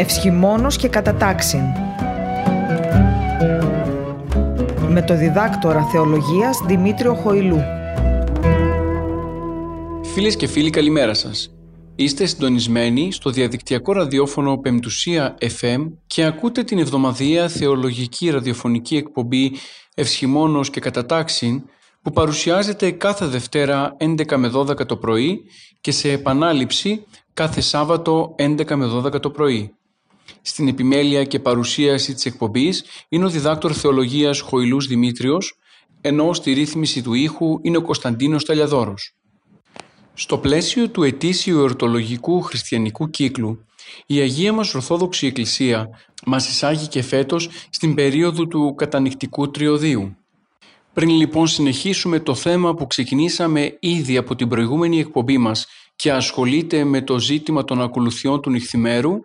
Ευσχημόνος και κατατάξιν. Με το διδάκτορα θεολογίας Δημήτριο Χοηλού. Φίλες και φίλοι καλημέρα σας. Είστε συντονισμένοι στο διαδικτυακό ραδιόφωνο Πεμπτουσία FM και ακούτε την εβδομαδία θεολογική ραδιοφωνική εκπομπή Ευσχημόνος και Κατατάξιν που παρουσιάζεται κάθε Δευτέρα 11 με 12 το πρωί και σε επανάληψη κάθε Σάββατο 11 με 12 το πρωί. Στην επιμέλεια και παρουσίαση της εκπομπής είναι ο διδάκτορ θεολογίας Χοηλούς Δημήτριος, ενώ στη ρύθμιση του ήχου είναι ο Κωνσταντίνος Ταλιαδόρος. Στο πλαίσιο του ετήσιου εορτολογικού χριστιανικού κύκλου, η Αγία μας Ορθόδοξη Εκκλησία μας εισάγει και φέτος στην περίοδο του κατανικτικού τριωδίου. Πριν λοιπόν συνεχίσουμε το θέμα που ξεκινήσαμε ήδη από την προηγούμενη εκπομπή μας και ασχολείται με το ζήτημα των ακολουθιών του νυχθημέρου,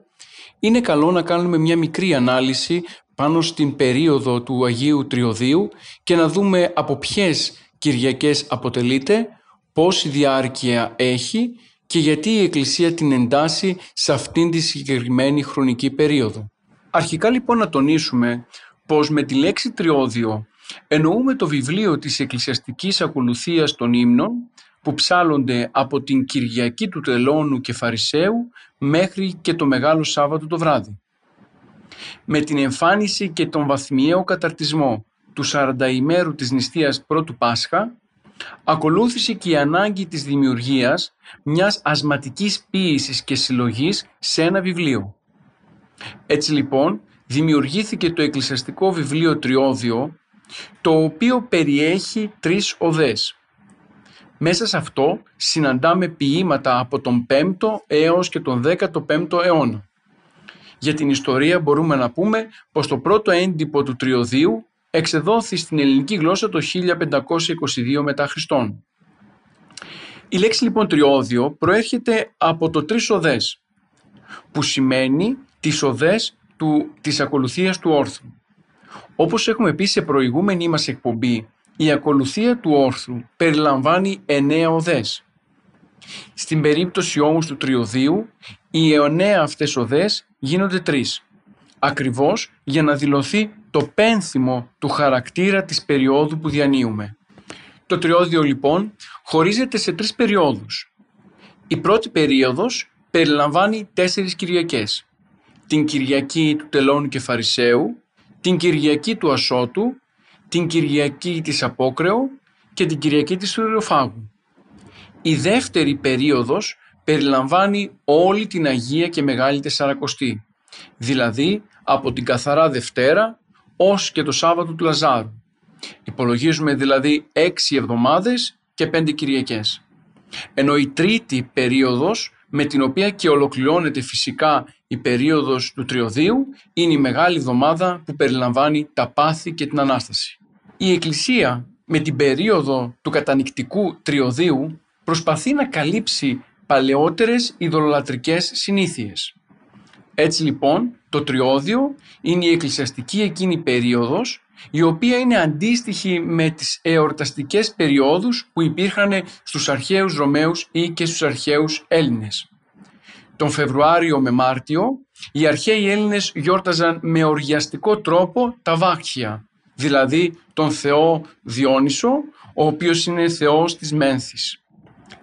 είναι καλό να κάνουμε μια μικρή ανάλυση πάνω στην περίοδο του Αγίου Τριωδίου και να δούμε από ποιες Κυριακές αποτελείται, πόση διάρκεια έχει και γιατί η Εκκλησία την εντάσσει σε αυτήν τη συγκεκριμένη χρονική περίοδο. Αρχικά λοιπόν να τονίσουμε πως με τη λέξη τριώδιο εννοούμε το βιβλίο της εκκλησιαστικής ακολουθίας των ύμνων που ψάλλονται από την Κυριακή του Τελώνου και Φαρισαίου μέχρι και το Μεγάλο Σάββατο το βράδυ. Με την εμφάνιση και τον βαθμιαίο καταρτισμό του 40 ημέρου της νηστείας πρώτου Πάσχα, ακολούθησε και η ανάγκη της δημιουργίας μιας ασματικής ποίησης και συλλογής σε ένα βιβλίο. Έτσι λοιπόν δημιουργήθηκε το εκκλησιαστικό βιβλίο Τριώδιο, το οποίο περιέχει τρεις οδές. Μέσα σε αυτό συναντάμε ποίηματα από τον 5ο έως και τον 15ο αιώνα. Για την ιστορία μπορούμε να πούμε πως το πρώτο έντυπο του Τριωδίου εξεδόθη στην ελληνική γλώσσα το 1522 μετά Χριστόν. Η λέξη λοιπόν τριώδιο προέρχεται από το τρεις οδές, που σημαίνει τις οδές του, της ακολουθίας του όρθου. Όπως έχουμε πει σε προηγούμενη μας εκπομπή, η ακολουθία του όρθου περιλαμβάνει εννέα οδές. Στην περίπτωση όμως του τριωδίου, οι εννέα αυτές οδές γίνονται τρεις, ακριβώς για να δηλωθεί το πένθυμο του χαρακτήρα της περίοδου που διανύουμε. Το τριώδιο λοιπόν χωρίζεται σε τρεις περιόδους. Η πρώτη περίοδος περιλαμβάνει τέσσερις Κυριακές. Την Κυριακή του Τελώνου και Φαρισαίου, την Κυριακή του Ασώτου, την Κυριακή της Απόκρεου και την Κυριακή της Θηριοφάγου. Η δεύτερη περίοδος περιλαμβάνει όλη την Αγία και Μεγάλη Τεσσαρακοστή, δηλαδή από την Καθαρά Δευτέρα ως και το Σάββατο του Λαζάρου. Υπολογίζουμε δηλαδή έξι εβδομάδες και πέντε Κυριακές. Ενώ η τρίτη περίοδος με την οποία και ολοκληρώνεται φυσικά η περίοδος του Τριωδίου είναι η Μεγάλη Εβδομάδα που περιλαμβάνει τα πάθη και την Ανάσταση. Η Εκκλησία με την περίοδο του κατανικτικού Τριωδίου προσπαθεί να καλύψει παλαιότερες ειδωλολατρικές συνήθειες. Έτσι λοιπόν το Τριώδιο είναι η εκκλησιαστική εκείνη περίοδος η οποία είναι αντίστοιχη με τις εορταστικές περιόδους που υπήρχαν στους αρχαίους Ρωμαίους ή και στους αρχαίους Έλληνες. Τον Φεβρουάριο με Μάρτιο οι αρχαίοι Έλληνες γιόρταζαν με οργιαστικό τρόπο τα βάχια, δηλαδή τον Θεό Διόνυσο, ο οποίος είναι Θεός της Μένθης.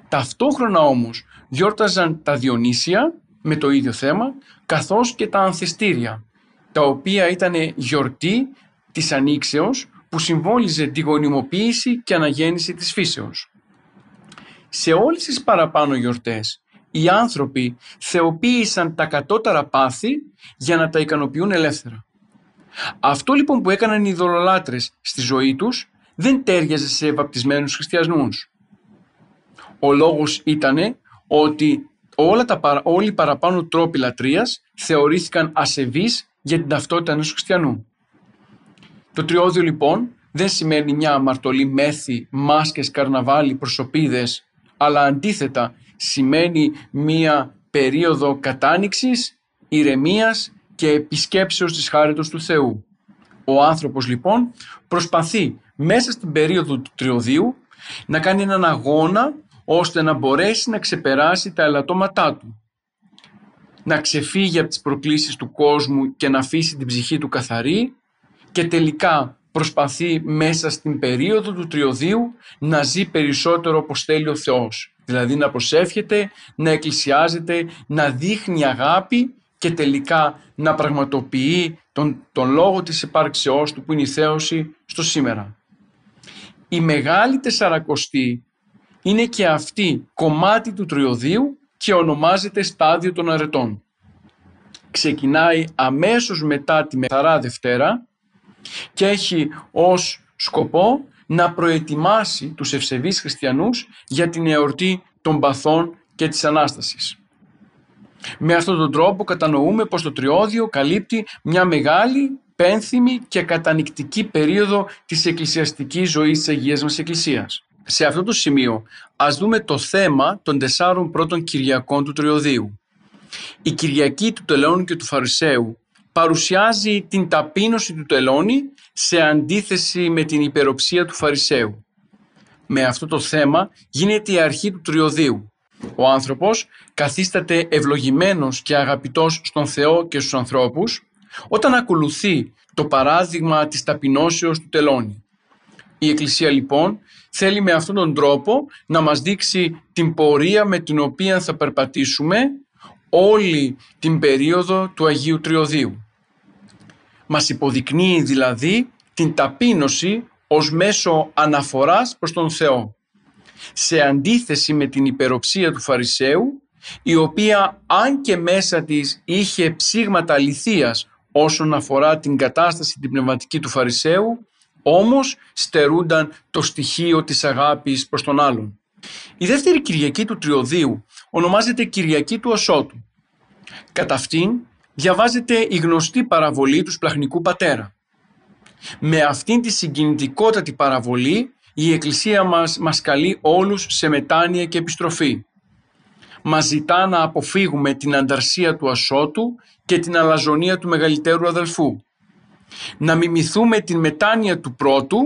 Ταυτόχρονα όμως γιόρταζαν τα Διονύσια με το ίδιο θέμα, καθώς και τα Ανθιστήρια, τα οποία ήταν γιορτή της Ανοίξεως που συμβόλιζε τη γονιμοποίηση και αναγέννηση της φύσεως. Σε όλες τις παραπάνω γιορτές, οι άνθρωποι θεοποίησαν τα κατώτερα πάθη για να τα ικανοποιούν ελεύθερα. Αυτό λοιπόν που έκαναν οι ειδωλολάτρες στη ζωή τους δεν τέριαζε σε βαπτισμένους χριστιανούς. Ο λόγος ήταν ότι όλα τα, όλοι οι παραπάνω τρόποι λατρείας θεωρήθηκαν ασεβείς για την ταυτότητα ενός χριστιανού. Το τριώδιο λοιπόν δεν σημαίνει μια αμαρτωλή μέθη, μάσκες, καρναβάλι, προσωπίδες, αλλά αντίθετα σημαίνει μια περίοδο κατάνοιξης, ηρεμίας και επισκέψεως της χάριτος του Θεού. Ο άνθρωπος λοιπόν προσπαθεί μέσα στην περίοδο του τριωδίου να κάνει έναν αγώνα ώστε να μπορέσει να ξεπεράσει τα ελαττώματά του. να ξεφύγει από τις προκλήσεις του κόσμου και να αφήσει την ψυχή του καθαρή και τελικά προσπαθεί μέσα στην περίοδο του τριωδίου να ζει περισσότερο όπως θέλει ο Θεός. Δηλαδή να προσεύχεται, να εκκλησιάζεται, να δείχνει αγάπη και τελικά να πραγματοποιεί τον, τον λόγο της υπάρξεώς του που είναι η θέωση στο σήμερα. Η Μεγάλη Τεσσαρακοστή είναι και αυτή κομμάτι του τριωδίου και ονομάζεται στάδιο των αρετών. Ξεκινάει αμέσως μετά τη Μεθαρά Δευτέρα και έχει ως σκοπό να προετοιμάσει τους ευσεβείς χριστιανούς για την εορτή των παθών και της Ανάστασης. Με αυτόν τον τρόπο κατανοούμε πως το τριώδιο καλύπτει μια μεγάλη, πένθυμη και κατανικτική περίοδο της εκκλησιαστικής ζωής της Αγίας μας Εκκλησίας. Σε αυτό το σημείο ας δούμε το θέμα των τεσσάρων πρώτων Κυριακών του Τριωδίου. Η Κυριακή του Τελώνου και του Φαρισαίου παρουσιάζει την ταπείνωση του τελώνη σε αντίθεση με την υπεροψία του Φαρισαίου. Με αυτό το θέμα γίνεται η αρχή του τριωδίου. Ο άνθρωπος καθίσταται ευλογημένος και αγαπητός στον Θεό και στους ανθρώπους όταν ακολουθεί το παράδειγμα της ταπεινώσεως του τελώνη. Η Εκκλησία λοιπόν θέλει με αυτόν τον τρόπο να μας δείξει την πορεία με την οποία θα περπατήσουμε όλη την περίοδο του Αγίου Τριωδίου. Μας υποδεικνύει δηλαδή την ταπείνωση ως μέσο αναφοράς προς τον Θεό. Σε αντίθεση με την υπεροψία του Φαρισαίου, η οποία αν και μέσα της είχε ψήγματα αληθείας όσον αφορά την κατάσταση την πνευματική του Φαρισαίου, όμως στερούνταν το στοιχείο της αγάπης προς τον άλλον. Η δεύτερη Κυριακή του Τριωδίου ονομάζεται Κυριακή του Οσότου. Κατά αυτήν διαβάζεται η γνωστή παραβολή του Σπλαχνικού Πατέρα. Με αυτήν τη συγκινητικότατη παραβολή η Εκκλησία μας μας καλεί όλους σε μετάνοια και επιστροφή. Μας ζητά να αποφύγουμε την ανταρσία του ασώτου και την αλαζονία του μεγαλύτερου αδελφού. Να μιμηθούμε την μετάνοια του πρώτου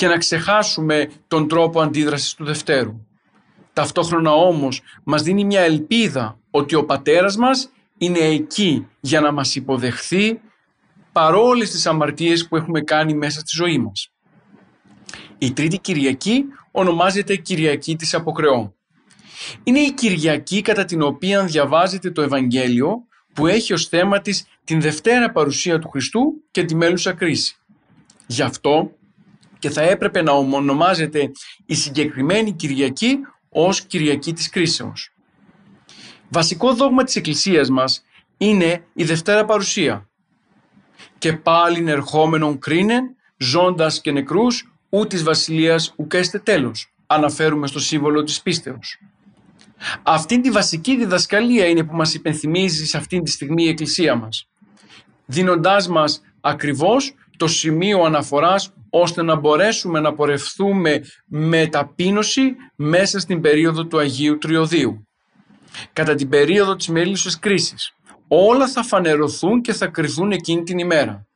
και να ξεχάσουμε τον τρόπο αντίδρασης του δευτέρου. Ταυτόχρονα όμως μας δίνει μια ελπίδα ότι ο πατέρας μας είναι εκεί για να μας υποδεχθεί παρόλες τις αμαρτίες που έχουμε κάνει μέσα στη ζωή μας. Η τρίτη Κυριακή ονομάζεται Κυριακή της Αποκρεώ. Είναι η Κυριακή κατά την οποία διαβάζεται το Ευαγγέλιο που έχει ως θέμα της την Δευτέρα παρουσία του Χριστού και τη μέλουσα κρίση. Γι' αυτό και θα έπρεπε να ονομάζεται η συγκεκριμένη Κυριακή ως Κυριακή της Κρίσεως. Βασικό δόγμα της Εκκλησίας μας είναι η Δευτέρα Παρουσία. «Και πάλιν ερχόμενον κρίνεν, ζώντας και νεκρούς, ού της βασιλείας ουκέστε τέλος», αναφέρουμε στο σύμβολο της πίστεως. Αυτή τη βασική διδασκαλία είναι που μας υπενθυμίζει σε αυτή τη στιγμή η Εκκλησία μας, δίνοντάς μας ακριβώς το σημείο αναφοράς ώστε να μπορέσουμε να πορευθούμε με ταπείνωση μέσα στην περίοδο του Αγίου Τριωδίου κατά την περίοδο της μέλισσας κρίσης. Όλα θα φανερωθούν και θα κρυθούν εκείνη την ημέρα.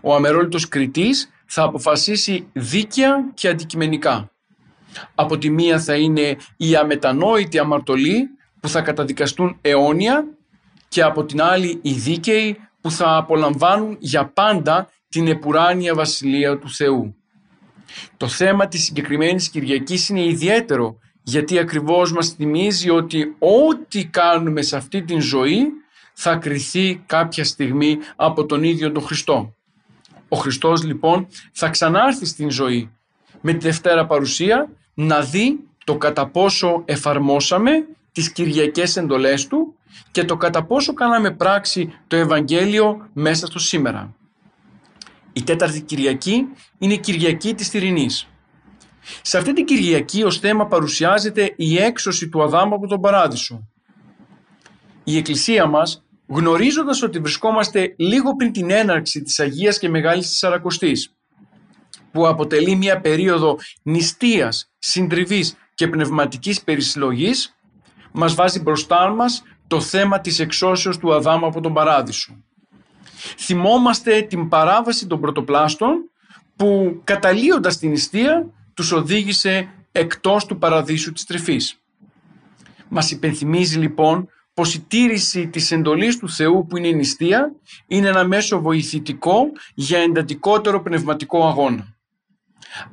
Ο αμερόλητος κριτής θα αποφασίσει δίκαια και αντικειμενικά. Από τη μία θα είναι οι αμετανόητοι αμαρτωλοί που θα καταδικαστούν αιώνια και από την άλλη οι δίκαιοι που θα απολαμβάνουν για πάντα την επουράνια βασιλεία του Θεού. Το θέμα της συγκεκριμένης Κυριακής είναι ιδιαίτερο γιατί ακριβώς μας θυμίζει ότι ό,τι κάνουμε σε αυτή την ζωή θα κριθεί κάποια στιγμή από τον ίδιο τον Χριστό. Ο Χριστός λοιπόν θα ξανάρθει στην ζωή με τη Δευτέρα Παρουσία να δει το κατά πόσο εφαρμόσαμε τις Κυριακές εντολές Του και το κατά πόσο κάναμε πράξη το Ευαγγέλιο μέσα στο σήμερα. Η τέταρτη Κυριακή είναι η Κυριακή της Τυρινής. Σε αυτή την Κυριακή ως θέμα παρουσιάζεται η έξωση του Αδάμου από τον Παράδεισο. Η Εκκλησία μας, γνωρίζοντας ότι βρισκόμαστε λίγο πριν την έναρξη της Αγίας και Μεγάλης Τεσσαρακοστής, που αποτελεί μια περίοδο νηστείας, συντριβής και πνευματικής περισυλλογής, μας βάζει μπροστά μας το θέμα της εξώσεως του Αδάμου από τον Παράδεισο. Θυμόμαστε την παράβαση των πρωτοπλάστων που καταλύοντας την νηστεία τους οδήγησε εκτός του παραδείσου της τρυφής. Μας υπενθυμίζει λοιπόν πως η τήρηση της εντολής του Θεού που είναι η νηστεία είναι ένα μέσο βοηθητικό για εντατικότερο πνευματικό αγώνα.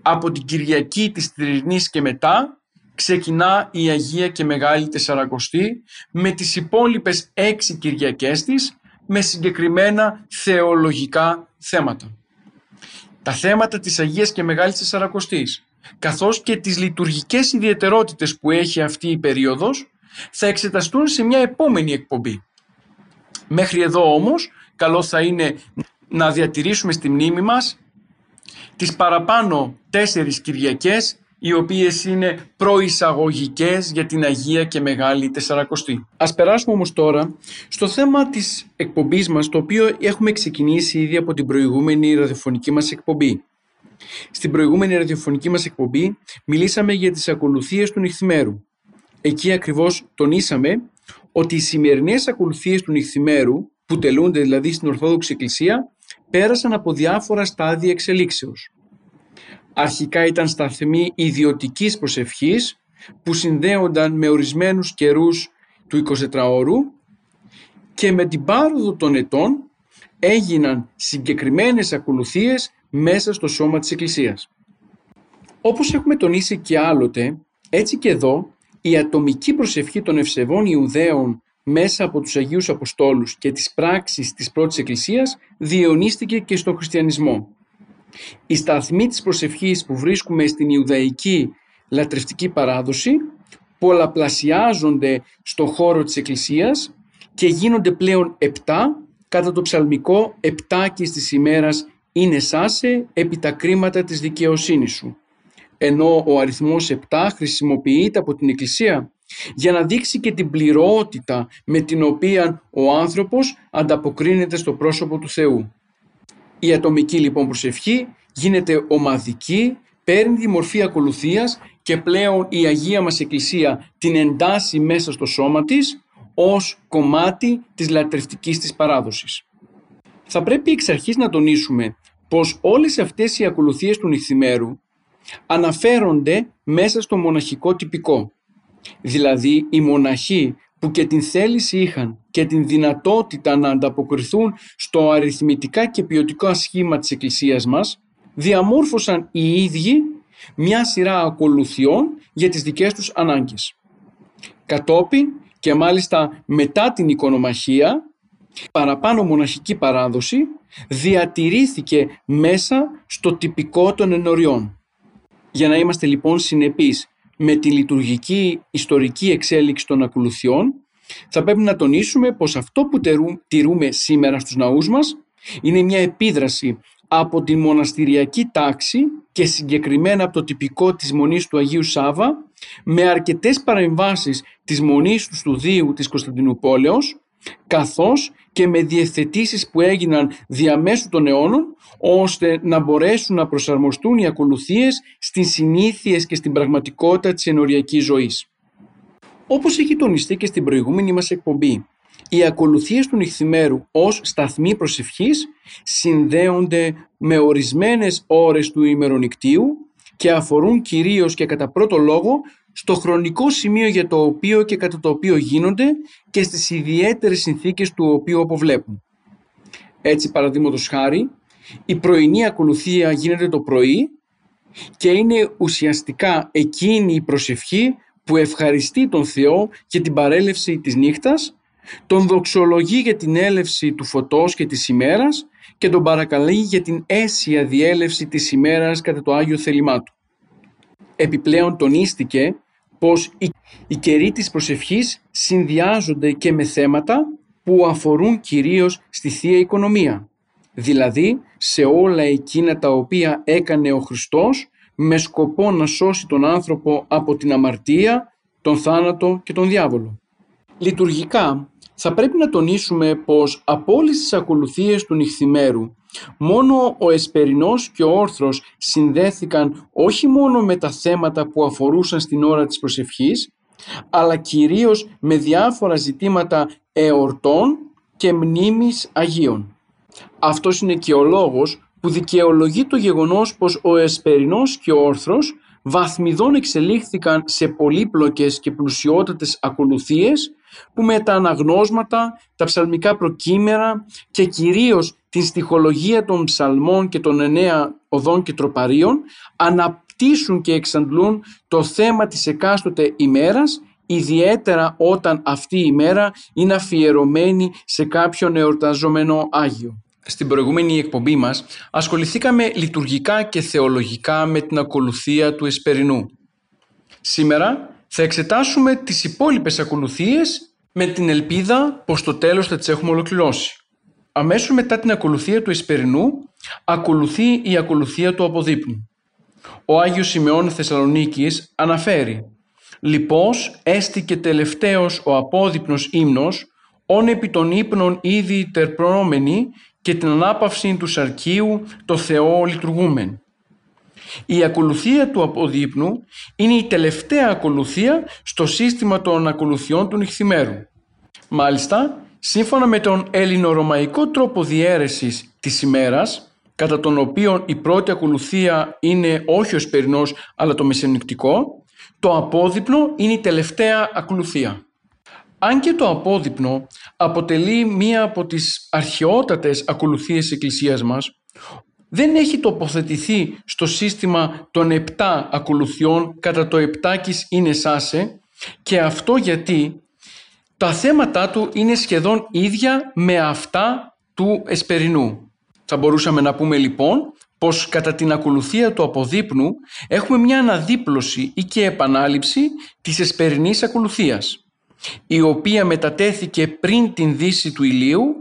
Από την Κυριακή της Τρινής και μετά ξεκινά η Αγία και Μεγάλη Τεσσαρακοστή με τις υπόλοιπες έξι Κυριακές της με συγκεκριμένα θεολογικά θέματα. Τα θέματα της Αγίας και Μεγάλης Τεσσαρακοστής καθώς και τις λειτουργικές ιδιαιτερότητες που έχει αυτή η περίοδος θα εξεταστούν σε μια επόμενη εκπομπή. Μέχρι εδώ όμως καλό θα είναι να διατηρήσουμε στη μνήμη μας τις παραπάνω τέσσερις Κυριακές οι οποίες είναι προεισαγωγικές για την Αγία και Μεγάλη Τεσσαρακοστή. Ας περάσουμε όμως τώρα στο θέμα της εκπομπής μας, το οποίο έχουμε ξεκινήσει ήδη από την προηγούμενη ραδιοφωνική μας εκπομπή. Στην προηγούμενη ραδιοφωνική μας εκπομπή μιλήσαμε για τις ακολουθίες του νυχθημέρου. Εκεί ακριβώς τονίσαμε ότι οι σημερινές ακολουθίες του νυχθημέρου, που τελούνται δηλαδή στην Ορθόδοξη Εκκλησία, πέρασαν από διάφορα στάδια εξελίξεως. Αρχικά ήταν σταθμοί ιδιωτικής προσευχής που συνδέονταν με ορισμένους καιρούς του 24ωρου και με την πάροδο των ετών έγιναν συγκεκριμένες ακολουθίες μέσα στο σώμα της Εκκλησίας. Όπως έχουμε τονίσει και άλλοτε, έτσι και εδώ η ατομική προσευχή των ευσεβών Ιουδαίων μέσα από τους Αγίους Αποστόλους και τις πράξεις της πρώτης Εκκλησίας διαιωνίστηκε και στον χριστιανισμό. Οι σταθμοί της προσευχής που βρίσκουμε στην Ιουδαϊκή λατρευτική παράδοση πολλαπλασιάζονται στο χώρο της Εκκλησίας και γίνονται πλέον επτά κατά το ψαλμικό επτάκης της ημέρας είναι σάσε επί τα κρίματα της δικαιοσύνης σου. Ενώ ο αριθμός 7 χρησιμοποιείται από την Εκκλησία για να δείξει και την πληρότητα με την οποία ο άνθρωπος ανταποκρίνεται στο πρόσωπο του Θεού. Η ατομική λοιπόν προσευχή γίνεται ομαδική, παίρνει τη μορφή ακολουθίας και πλέον η Αγία μας Εκκλησία την εντάσσει μέσα στο σώμα της ως κομμάτι της λατρευτικής της παράδοσης. Θα πρέπει εξ αρχής να τονίσουμε πως όλες αυτές οι ακολουθίες του νυχθημέρου αναφέρονται μέσα στο μοναχικό τυπικό. Δηλαδή οι μοναχοί που και την θέληση είχαν και την δυνατότητα να ανταποκριθούν στο αριθμητικά και ποιοτικό σχήμα της Εκκλησίας μας, διαμόρφωσαν οι ίδιοι μια σειρά ακολουθιών για τις δικές τους ανάγκες. Κατόπιν και μάλιστα μετά την οικονομαχία, παραπάνω μοναχική παράδοση διατηρήθηκε μέσα στο τυπικό των ενωριών. Για να είμαστε λοιπόν συνεπείς με τη λειτουργική ιστορική εξέλιξη των ακολουθιών, θα πρέπει να τονίσουμε πως αυτό που τηρούμε σήμερα στους ναούς μας είναι μια επίδραση από την μοναστηριακή τάξη και συγκεκριμένα από το τυπικό της Μονής του Αγίου Σάβα με αρκετές παρεμβάσεις της Μονής του Στουδίου της Κωνσταντινούπολεως καθώς και με διευθετήσεις που έγιναν διαμέσου των αιώνων ώστε να μπορέσουν να προσαρμοστούν οι ακολουθίες στις συνήθειες και στην πραγματικότητα της ενοριακής ζωής. Όπως έχει τονιστεί και στην προηγούμενη μας εκπομπή, οι ακολουθίες του νυχθημέρου ως σταθμή προσευχής συνδέονται με ορισμένες ώρες του ημερονικτίου και αφορούν κυρίως και κατά πρώτο λόγο στο χρονικό σημείο για το οποίο και κατά το οποίο γίνονται και στις ιδιαίτερες συνθήκες του οποίου αποβλέπουν. Έτσι παραδείγματος χάρη, η πρωινή ακολουθία γίνεται το πρωί και είναι ουσιαστικά εκείνη η προσευχή που ευχαριστεί τον Θεό για την παρέλευση της νύχτας, τον δοξολογεί για την έλευση του φωτός και της ημέρας και τον παρακαλεί για την αίσια διέλευση της ημέρας κατά το Άγιο θέλημά του. Επιπλέον τονίστηκε πως οι, οι καιροί της προσευχής συνδυάζονται και με θέματα που αφορούν κυρίως στη Θεία Οικονομία, δηλαδή σε όλα εκείνα τα οποία έκανε ο Χριστός με σκοπό να σώσει τον άνθρωπο από την αμαρτία, τον θάνατο και τον διάβολο. Λειτουργικά θα πρέπει να τονίσουμε πως από όλες τις ακολουθίες του νυχθημέρου μόνο ο Εσπερινός και ο Όρθρος συνδέθηκαν όχι μόνο με τα θέματα που αφορούσαν στην ώρα της προσευχής αλλά κυρίως με διάφορα ζητήματα εορτών και μνήμης Αγίων. Αυτός είναι και ο λόγος που δικαιολογεί το γεγονός πως ο Εσπερινός και ο Όρθρος βαθμιδών εξελίχθηκαν σε πολύπλοκες και πλουσιότατες ακολουθίες που με τα αναγνώσματα, τα ψαλμικά προκείμερα και κυρίως την στοιχολογία των ψαλμών και των εννέα οδών και τροπαρίων αναπτύσσουν και εξαντλούν το θέμα της εκάστοτε ημέρας ιδιαίτερα όταν αυτή η ημέρα είναι αφιερωμένη σε κάποιον εορταζόμενο Άγιο. Στην προηγούμενη εκπομπή μας ασχοληθήκαμε λειτουργικά και θεολογικά με την ακολουθία του Εσπερινού. Σήμερα θα εξετάσουμε τις υπόλοιπες ακολουθίες με την ελπίδα πως το τέλος θα τις έχουμε ολοκληρώσει. Αμέσως μετά την ακολουθία του Εσπερινού ακολουθεί η ακολουθία του Αποδείπνου. Ο Άγιος Σιμεών Θεσσαλονίκης αναφέρει «Λυπός έστηκε τελευταίος ο απόδειπνος ύμνος, όν επί των ύπνων ήδη τερπρόμενοι και την ανάπαυση του σαρκίου το Θεό λειτουργούμεν». Η ακολουθία του αποδείπνου είναι η τελευταία ακολουθία στο σύστημα των ακολουθιών του νυχθημέρου. Μάλιστα, σύμφωνα με τον ελληνορωμαϊκό τρόπο διαίρεσης της ημέρας, κατά τον οποίο η πρώτη ακολουθία είναι όχι ο σπερινός αλλά το μεσενικτικό, το απόδειπνο είναι η τελευταία ακολουθία. Αν και το απόδειπνο αποτελεί μία από τις αρχαιότατες ακολουθίες της Εκκλησίας μας, δεν έχει τοποθετηθεί στο σύστημα των επτά ακολουθιών κατά το επτάκης είναι σάσε και αυτό γιατί τα θέματα του είναι σχεδόν ίδια με αυτά του Εσπερινού. Θα μπορούσαμε να πούμε λοιπόν πως κατά την ακολουθία του αποδείπνου έχουμε μια αναδίπλωση ή και επανάληψη της εσπερινής ακολουθίας η οποία μετατέθηκε πριν την δύση του ηλίου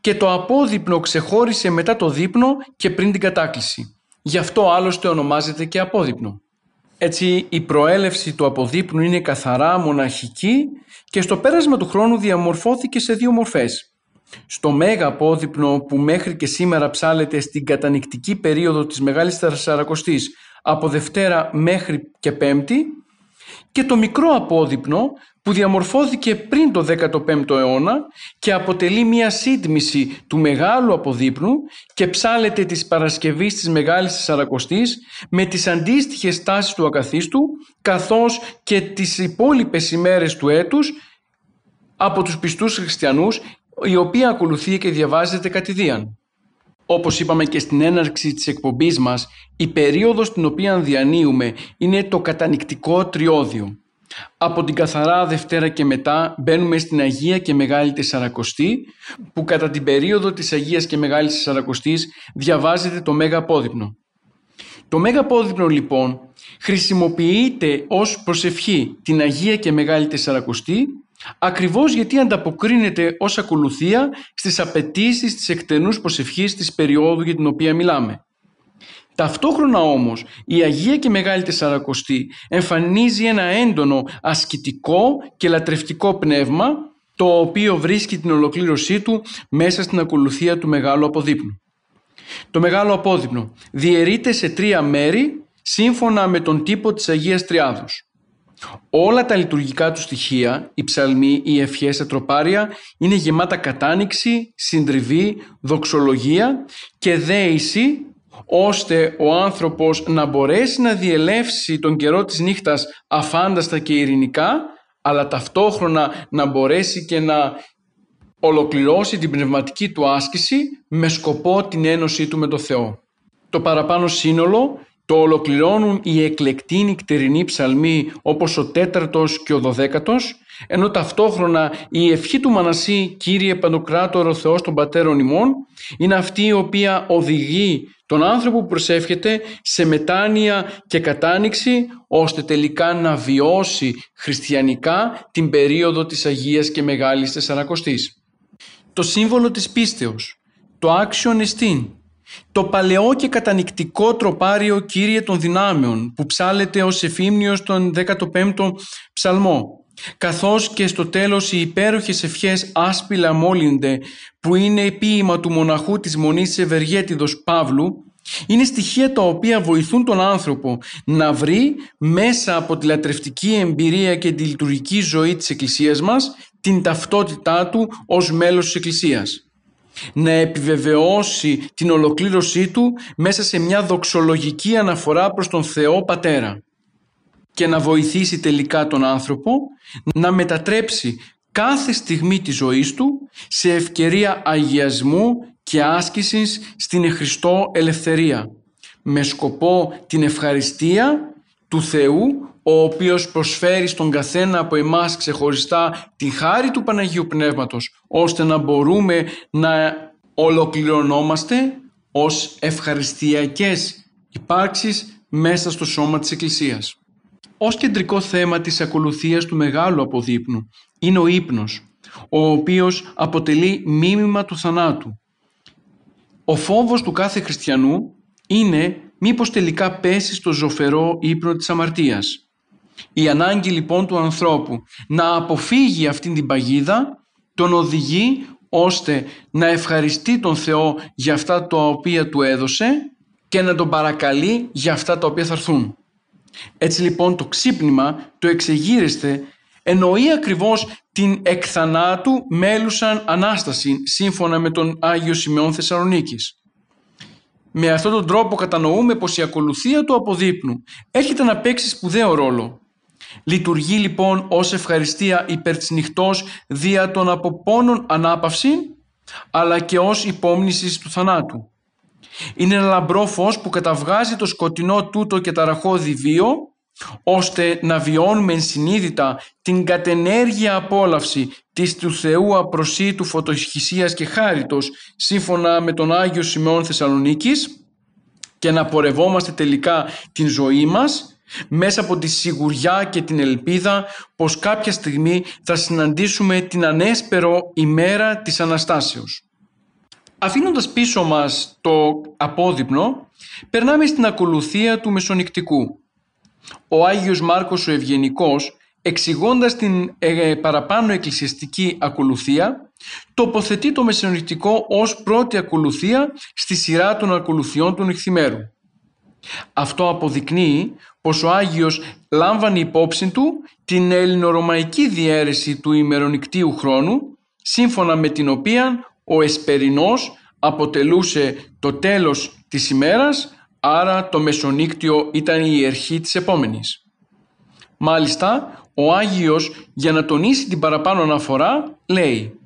και το απόδειπνο ξεχώρισε μετά το δείπνο και πριν την κατάκληση. Γι' αυτό άλλωστε ονομάζεται και απόδειπνο. Έτσι η προέλευση του αποδείπνου είναι καθαρά μοναχική και στο πέρασμα του χρόνου διαμορφώθηκε σε δύο μορφές. Στο μέγα απόδειπνο που μέχρι και σήμερα ψάλεται στην κατανικτική περίοδο της Μεγάλης Τεσσαρακοστής από Δευτέρα μέχρι και Πέμπτη και το μικρό απόδειπνο που διαμορφώθηκε πριν το 15ο αιώνα και αποτελεί μια σύντμηση του μεγάλου αποδείπνου και ψάλεται της Παρασκευής της Μεγάλης Τεσσαρακοστής με τις αντίστοιχες τάσεις του ακαθίστου καθώς και τις υπόλοιπες ημέρες του έτους από τους πιστούς χριστιανούς η οποία ακολουθεί και διαβάζεται κατηδίαν. Όπως είπαμε και στην έναρξη της εκπομπής μας, η περίοδος την οποία διανύουμε είναι το κατανικτικό τριώδιο. Από την καθαρά Δευτέρα και μετά μπαίνουμε στην Αγία και Μεγάλη Τεσσαρακοστή που κατά την περίοδο της Αγίας και Μεγάλης Τεσσαρακοστής διαβάζεται το Μέγα Απόδειπνο. Το Μέγα Απόδειπνο λοιπόν χρησιμοποιείται ως προσευχή την Αγία και Μεγάλη Τεσσαρακοστή Ακριβώς γιατί ανταποκρίνεται ως ακολουθία στις απαιτήσεις της εκτενούς προσευχής της περίοδου για την οποία μιλάμε. Ταυτόχρονα όμως η Αγία και Μεγάλη Τεσσαρακοστή εμφανίζει ένα έντονο ασκητικό και λατρευτικό πνεύμα το οποίο βρίσκει την ολοκλήρωσή του μέσα στην ακολουθία του Μεγάλου Αποδείπνου. Το Μεγάλο Απόδείπνο διαιρείται σε τρία μέρη σύμφωνα με τον τύπο της Αγίας Τριάδος. Όλα τα λειτουργικά του στοιχεία, οι ψαλμοί, οι ευχές, τα τροπάρια, είναι γεμάτα κατάνοιξη, συντριβή, δοξολογία και δέηση, ώστε ο άνθρωπος να μπορέσει να διελεύσει τον καιρό της νύχτας αφάνταστα και ειρηνικά, αλλά ταυτόχρονα να μπορέσει και να ολοκληρώσει την πνευματική του άσκηση με σκοπό την ένωσή του με το Θεό. Το παραπάνω σύνολο το ολοκληρώνουν οι εκλεκτοί νυχτερινοί ψαλμοί όπως ο τέταρτος και ο δωδέκατος, ενώ ταυτόχρονα η ευχή του Μανασί «Κύριε Παντοκράτορο Θεός των Πατέρων ημών» είναι αυτή η οποία οδηγεί τον άνθρωπο που προσεύχεται σε μετάνοια και κατάνοιξη ώστε τελικά να βιώσει χριστιανικά την περίοδο της Αγίας και Μεγάλης Τεσσαρακοστής. Το σύμβολο της πίστεως, το άξιον εστίν, το παλαιό και κατανικτικό τροπάριο Κύριε των Δυνάμεων που ψάλεται ως εφήμνιος τον 15ο ψαλμό καθώς και στο τέλος οι υπέροχες ευχές άσπηλα μόλυνται που είναι ποίημα του μοναχού της Μονής της Ευεργέτιδος Παύλου είναι στοιχεία τα οποία βοηθούν τον άνθρωπο να βρει μέσα από τη λατρευτική εμπειρία και τη λειτουργική ζωή της Εκκλησίας μας την ταυτότητά του ως μέλος της Εκκλησίας να επιβεβαιώσει την ολοκλήρωσή του μέσα σε μια δοξολογική αναφορά προς τον Θεό Πατέρα και να βοηθήσει τελικά τον άνθρωπο να μετατρέψει κάθε στιγμή της ζωής του σε ευκαιρία αγιασμού και άσκησης στην Χριστό ελευθερία με σκοπό την ευχαριστία του Θεού ο οποίος προσφέρει στον καθένα από εμάς ξεχωριστά τη χάρη του Παναγίου Πνεύματος ώστε να μπορούμε να ολοκληρωνόμαστε ως ευχαριστιακές υπάρξεις μέσα στο σώμα της Εκκλησίας. Ως κεντρικό θέμα της ακολουθίας του μεγάλου αποδείπνου είναι ο ύπνος, ο οποίος αποτελεί μίμημα του θανάτου. Ο φόβος του κάθε χριστιανού είναι μήπως τελικά πέσει στο ζωφερό ύπνο της αμαρτίας. Η ανάγκη λοιπόν του ανθρώπου να αποφύγει αυτήν την παγίδα τον οδηγεί ώστε να ευχαριστεί τον Θεό για αυτά τα οποία του έδωσε και να τον παρακαλεί για αυτά τα οποία θα έρθουν. Έτσι λοιπόν το ξύπνημα, το εξεγείρεστε, εννοεί ακριβώς την εκθανάτου μέλουσαν Ανάσταση σύμφωνα με τον Άγιο Σημεών Θεσσαλονίκης. Με αυτόν τον τρόπο κατανοούμε πως η ακολουθία του αποδείπνου έρχεται να παίξει σπουδαίο ρόλο. Λειτουργεί λοιπόν ως ευχαριστία υπέρ της νυχτός δια των αποπώνων ανάπαυση αλλά και ως υπόμνησης του θανάτου. Είναι ένα λαμπρό φως που καταβγάζει το σκοτεινό τούτο και ταραχώδη βίο ώστε να βιώνουμε ενσυνείδητα την κατενέργεια απόλαυση της του Θεού απροσίτου φωτοσχησίας και χάριτος σύμφωνα με τον Άγιο Σημεών Θεσσαλονίκης και να πορευόμαστε τελικά την ζωή μας μέσα από τη σιγουριά και την ελπίδα πως κάποια στιγμή θα συναντήσουμε την ανέσπερο ημέρα της Αναστάσεως. Αφήνοντας πίσω μας το απόδειπνο, περνάμε στην ακολουθία του μεσονικτικού. Ο Άγιος Μάρκος ο Ευγενικός, εξηγώντας την ε, παραπάνω εκκλησιαστική ακολουθία, τοποθετεί το μεσονικτικό ως πρώτη ακολουθία στη σειρά των ακολουθιών του νυχθημέρου. Αυτό αποδεικνύει πως ο Άγιος λάμβανε υπόψη του την ελληνορωμαϊκή διαίρεση του ημερονικτίου χρόνου, σύμφωνα με την οποία ο Εσπερινός αποτελούσε το τέλος της ημέρας, άρα το μεσονύκτιο ήταν η αρχή της επόμενης. Μάλιστα, ο Άγιος για να τονίσει την παραπάνω αναφορά λέει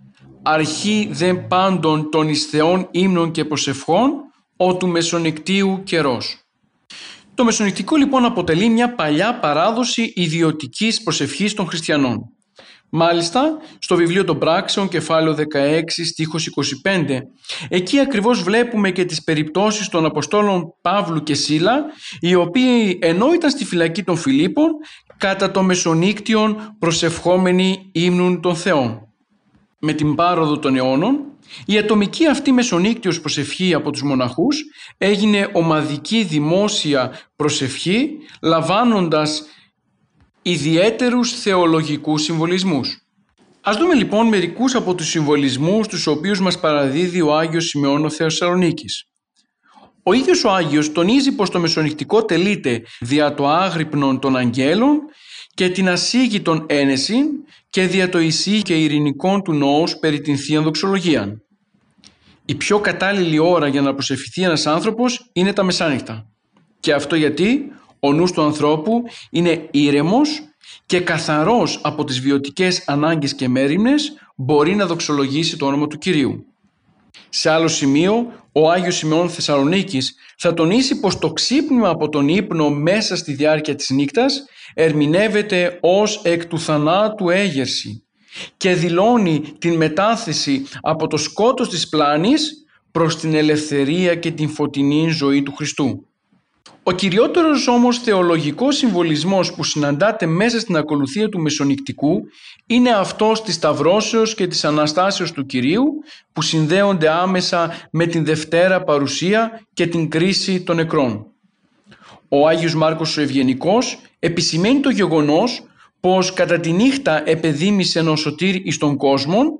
«Αρχή δεν πάντων των ισθεών ύμνων και προσευχών, ο του μεσονικτίου καιρός». Το μεσονικτικό λοιπόν αποτελεί μια παλιά παράδοση ιδιωτικής προσευχής των χριστιανών. Μάλιστα, στο βιβλίο των πράξεων, κεφάλαιο 16, στίχος 25, εκεί ακριβώς βλέπουμε και τις περιπτώσεις των Αποστόλων Παύλου και Σίλα, οι οποίοι ενώ ήταν στη φυλακή των Φιλίππων, κατά το μεσονύκτιον προσευχόμενοι ύμνουν των Θεών. Με την πάροδο των αιώνων, η ατομική αυτή μεσονύκτιος προσευχή από τους μοναχούς έγινε ομαδική δημόσια προσευχή λαμβάνοντας ιδιαίτερους θεολογικούς συμβολισμούς. Ας δούμε λοιπόν μερικούς από τους συμβολισμούς τους οποίους μας παραδίδει ο Άγιος Σημεών ο Θεσσαλονίκης. Ο ίδιος ο Άγιος τονίζει πως το μεσονυχτικό τελείται δια το άγρυπνον των αγγέλων και την ασύγητον ένεση και δια το ισί και ειρηνικών του νόους περί την Θείαν Δοξολογία. Η πιο κατάλληλη ώρα για να προσευχηθεί ένας άνθρωπος είναι τα μεσάνυχτα. Και αυτό γιατί ο νους του ανθρώπου είναι ήρεμος και καθαρός από τις βιωτικές ανάγκες και μέρημνες μπορεί να δοξολογήσει το όνομα του Κυρίου. Σε άλλο σημείο, ο Άγιος Σημεών Θεσσαλονίκης θα τονίσει πως το ξύπνημα από τον ύπνο μέσα στη διάρκεια της νύχτας ερμηνεύεται ως εκ του θανάτου έγερση και δηλώνει την μετάθεση από το σκότος της πλάνης προς την ελευθερία και την φωτεινή ζωή του Χριστού. Ο κυριότερος όμως θεολογικός συμβολισμός που συναντάται μέσα στην ακολουθία του μεσονικτικού είναι αυτός της Σταυρώσεως και της Αναστάσεως του Κυρίου που συνδέονται άμεσα με την Δευτέρα Παρουσία και την κρίση των νεκρών. Ο Άγιος Μάρκος ο Ευγενικός επισημαίνει το γεγονός πως κατά τη νύχτα επεδίμησε ο σωτήρ εις τον κόσμο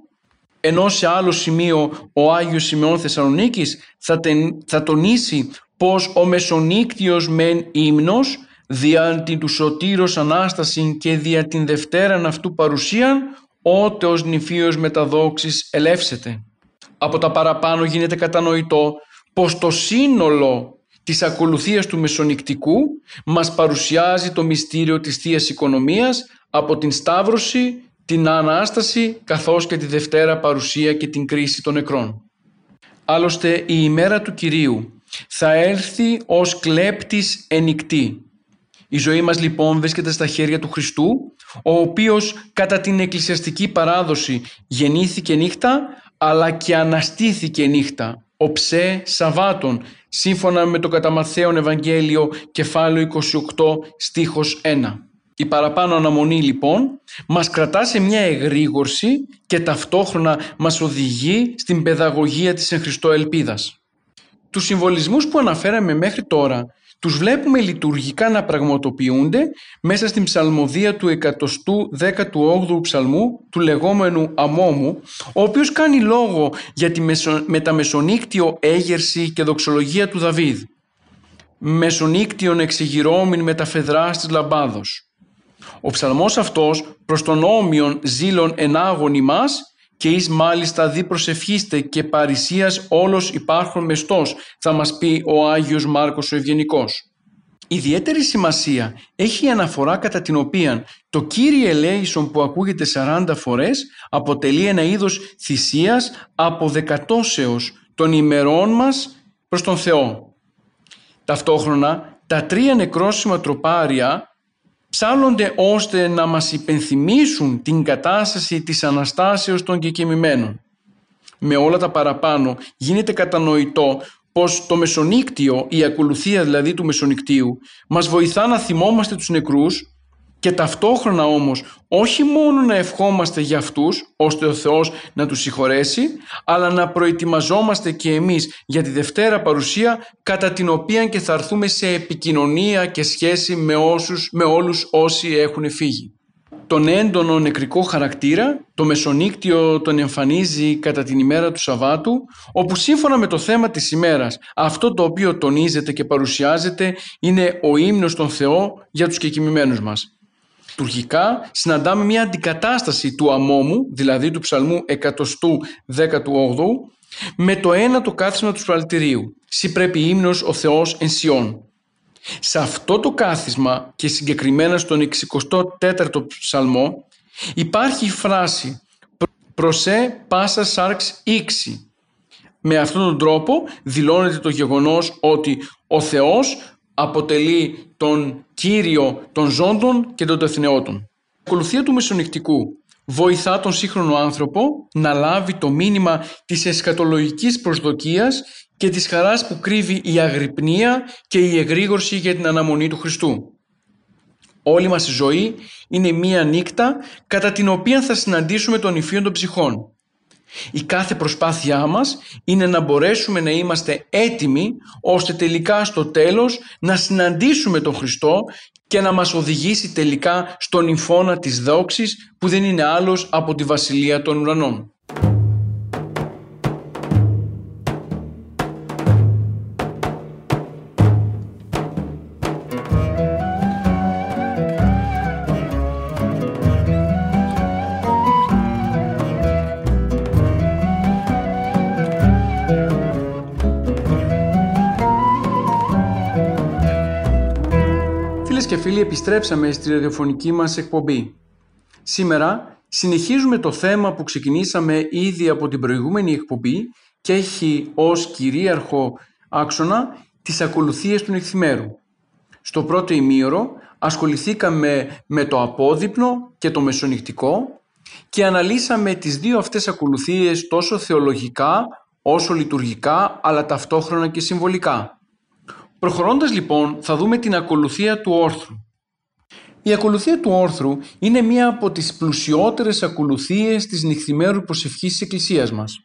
ενώ σε άλλο σημείο ο Άγιος Σημεών Θεσσαλονίκης θα, θα τονίσει πως ο μεσονύκτιος μεν ύμνος δια την του σωτήρος Ανάσταση και δια την Δευτέραν αυτού παρουσίαν ότε ως νηφίος μεταδόξης ελεύσεται. Από τα παραπάνω γίνεται κατανοητό πως το σύνολο της ακολουθίας του μεσονυκτικού μας παρουσιάζει το μυστήριο της Θείας Οικονομίας από την Σταύρωση, την Ανάσταση καθώς και τη Δευτέρα παρουσία και την κρίση των νεκρών. Άλλωστε η ημέρα του Κυρίου θα έρθει ως κλέπτης ενικτή. Η ζωή μας λοιπόν βρίσκεται στα χέρια του Χριστού, ο οποίος κατά την εκκλησιαστική παράδοση γεννήθηκε νύχτα, αλλά και αναστήθηκε νύχτα, οψέ Σαββάτων, σύμφωνα με το κατά Μαθαίον Ευαγγέλιο κεφάλαιο 28 στίχος 1. Η παραπάνω αναμονή λοιπόν μας κρατά σε μια εγρήγορση και ταυτόχρονα μας οδηγεί στην παιδαγωγία της εν Χριστώ ελπίδας. Τους συμβολισμούς που αναφέραμε μέχρι τώρα τους βλέπουμε λειτουργικά να πραγματοποιούνται μέσα στην ψαλμοδία του 118ου ψαλμού του λεγόμενου Αμόμου, ο οποίος κάνει λόγο για τη μεταμεσονύκτιο έγερση και δοξολογία του Δαβίδ. Μεσονύκτιον εξεγυρώμην με τα φεδρά της λαμπάδος. Ο ψαλμός αυτός προς τον όμοιον ζήλων ενάγωνη μας και εις μάλιστα δι προσευχήστε και παρησίας όλος υπάρχον μεστός, θα μας πει ο Άγιος Μάρκος ο Ευγενικός. Ιδιαίτερη σημασία έχει η αναφορά κατά την οποία το Κύριε Ελέησον που ακούγεται 40 φορές αποτελεί ένα είδος θυσίας αποδεκατώσεως των ημερών μας προς τον Θεό. Ταυτόχρονα τα τρία νεκρόσιμα τροπάρια ψάλλονται ώστε να μας υπενθυμίσουν την κατάσταση της Αναστάσεως των κεκοιμημένων. Με όλα τα παραπάνω γίνεται κατανοητό πως το μεσονύκτιο, η ακολουθία δηλαδή του μεσονυκτίου, μας βοηθά να θυμόμαστε τους νεκρούς και ταυτόχρονα όμως όχι μόνο να ευχόμαστε για αυτούς ώστε ο Θεός να τους συγχωρέσει αλλά να προετοιμαζόμαστε και εμείς για τη Δευτέρα παρουσία κατά την οποία και θα έρθουμε σε επικοινωνία και σχέση με, όσους, με όλους όσοι έχουν φύγει. Τον έντονο νεκρικό χαρακτήρα, το μεσονύκτιο τον εμφανίζει κατά την ημέρα του Σαββάτου, όπου σύμφωνα με το θέμα της ημέρας, αυτό το οποίο τονίζεται και παρουσιάζεται είναι ο ύμνος των Θεό για τους κεκοιμημένους μας λειτουργικά συναντάμε μια αντικατάσταση του αμόμου, δηλαδή του ψαλμού 118ου, με το ένα το κάθισμα του ψαλτηρίου. «Σύ πρέπει ύμνος ο Θεός εν Σιών». Σε αυτό το κάθισμα και συγκεκριμένα στον 64ο ψαλμό υπάρχει η φράση «Προσέ πάσα σάρξ ήξη». Με αυτόν τον τρόπο δηλώνεται το γεγονός ότι ο Θεός αποτελεί τον κύριο των ζώντων και των τεθνεώτων. Η ακολουθία του μεσονυχτικού βοηθά τον σύγχρονο άνθρωπο να λάβει το μήνυμα της εσκατολογικής προσδοκίας και της χαράς που κρύβει η αγρυπνία και η εγρήγορση για την αναμονή του Χριστού. Όλη μας η ζωή είναι μία νύχτα κατά την οποία θα συναντήσουμε τον υφείο των ψυχών η κάθε προσπάθειά μας είναι να μπορέσουμε να είμαστε έτοιμοι ώστε τελικά στο τέλος να συναντήσουμε τον Χριστό και να μας οδηγήσει τελικά στον υφώνα της δόξης που δεν είναι άλλος από τη Βασιλεία των Ουρανών. Και φίλοι επιστρέψαμε στη ραδιοφωνική μας εκπομπή. Σήμερα συνεχίζουμε το θέμα που ξεκινήσαμε ήδη από την προηγούμενη εκπομπή και έχει ως κυρίαρχο άξονα τις ακολουθίες του νυχθημέρου. Στο πρώτο ημίωρο ασχοληθήκαμε με το απόδειπνο και το μεσονυχτικό και αναλύσαμε τις δύο αυτές ακολουθίες τόσο θεολογικά όσο λειτουργικά αλλά ταυτόχρονα και συμβολικά. Προχωρώντας λοιπόν θα δούμε την ακολουθία του όρθρου. Η ακολουθία του όρθρου είναι μία από τις πλουσιότερες ακολουθίες της νυχθημέρου προσευχής της Εκκλησίας μας.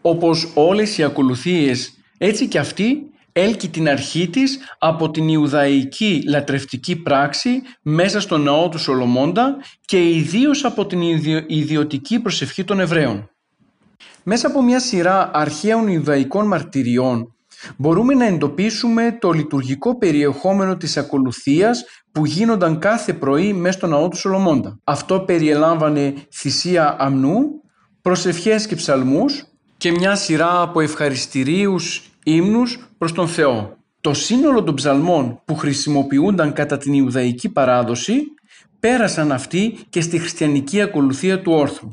Όπως όλες οι ακολουθίες, έτσι και αυτή έλκει την αρχή της από την Ιουδαϊκή λατρευτική πράξη μέσα στο ναό του Σολομώντα και ιδίως από την ιδιωτική προσευχή των Εβραίων. Μέσα από μια σειρά αρχαίων Ιουδαϊκών μαρτυριών μπορούμε να εντοπίσουμε το λειτουργικό περιεχόμενο της ακολουθίας που γίνονταν κάθε πρωί μέσα στο ναό του Σολομώντα. Αυτό περιελάμβανε θυσία αμνού, προσευχές και ψαλμούς και μια σειρά από ευχαριστηρίους ύμνους προς τον Θεό. Το σύνολο των ψαλμών που χρησιμοποιούνταν κατά την Ιουδαϊκή παράδοση πέρασαν αυτοί και στη χριστιανική ακολουθία του όρθρου.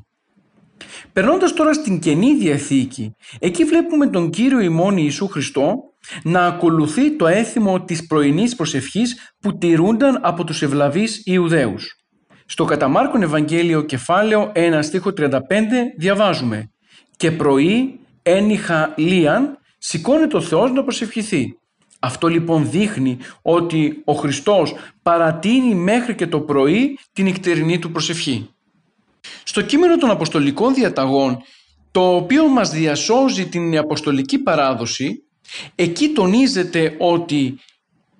Περνώντας τώρα στην Καινή Διαθήκη, εκεί βλέπουμε τον Κύριο ημών Ιησού Χριστό να ακολουθεί το έθιμο της πρωινής προσευχής που τηρούνταν από τους ευλαβείς Ιουδαίους. Στο κατά Μάρκον Ευαγγέλιο κεφάλαιο 1 στίχο 35 διαβάζουμε «Και πρωί ένιχα λίαν σηκώνεται ο Θεός να προσευχηθεί». Αυτό λοιπόν δείχνει ότι ο Χριστός παρατείνει μέχρι και το πρωί την νυχτερινή του προσευχή. Στο κείμενο των Αποστολικών Διαταγών, το οποίο μας διασώζει την Αποστολική Παράδοση, εκεί τονίζεται ότι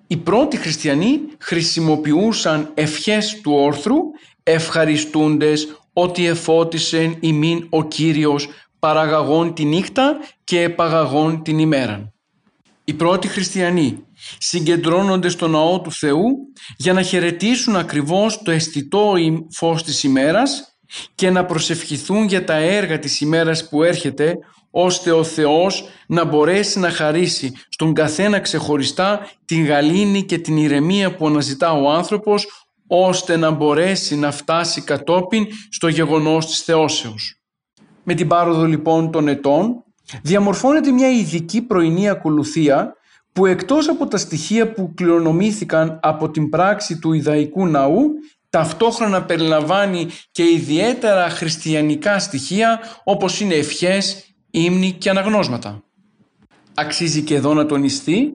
οι πρώτοι χριστιανοί χρησιμοποιούσαν ευχές του όρθρου ευχαριστούντες ότι εφώτισεν ημίν ο Κύριος παραγαγών τη νύχτα και επαγαγών την ημέραν. Οι πρώτοι χριστιανοί συγκεντρώνονται στο ναό του Θεού για να χαιρετήσουν ακριβώς το αισθητό φως της ημέρας και να προσευχηθούν για τα έργα της ημέρας που έρχεται ώστε ο Θεός να μπορέσει να χαρίσει στον καθένα ξεχωριστά την γαλήνη και την ηρεμία που αναζητά ο άνθρωπος ώστε να μπορέσει να φτάσει κατόπιν στο γεγονός της θεώσεως. Με την πάροδο λοιπόν των ετών διαμορφώνεται μια ειδική πρωινή ακολουθία που εκτός από τα στοιχεία που κληρονομήθηκαν από την πράξη του Ιδαϊκού Ναού ταυτόχρονα περιλαμβάνει και ιδιαίτερα χριστιανικά στοιχεία όπως είναι ευχές, ύμνοι και αναγνώσματα. Αξίζει και εδώ να τονιστεί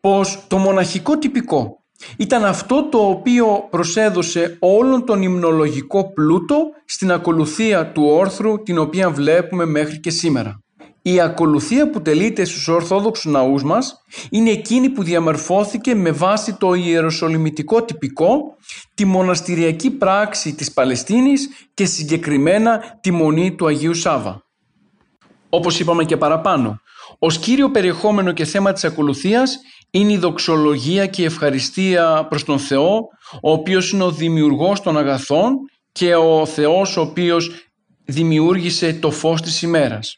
πως το μοναχικό τυπικό ήταν αυτό το οποίο προσέδωσε όλον τον υμνολογικό πλούτο στην ακολουθία του όρθρου την οποία βλέπουμε μέχρι και σήμερα. Η ακολουθία που τελείται στους Ορθόδοξους ναούς μας είναι εκείνη που διαμορφώθηκε με βάση το ιεροσολυμητικό τυπικό, τη μοναστηριακή πράξη της Παλαιστίνης και συγκεκριμένα τη Μονή του Αγίου Σάβα. Όπως είπαμε και παραπάνω, ως κύριο περιεχόμενο και θέμα της ακολουθίας είναι η δοξολογία και η ευχαριστία προς τον Θεό, ο οποίος είναι ο δημιουργός των αγαθών και ο Θεός ο οποίος δημιούργησε το φως της ημέρας.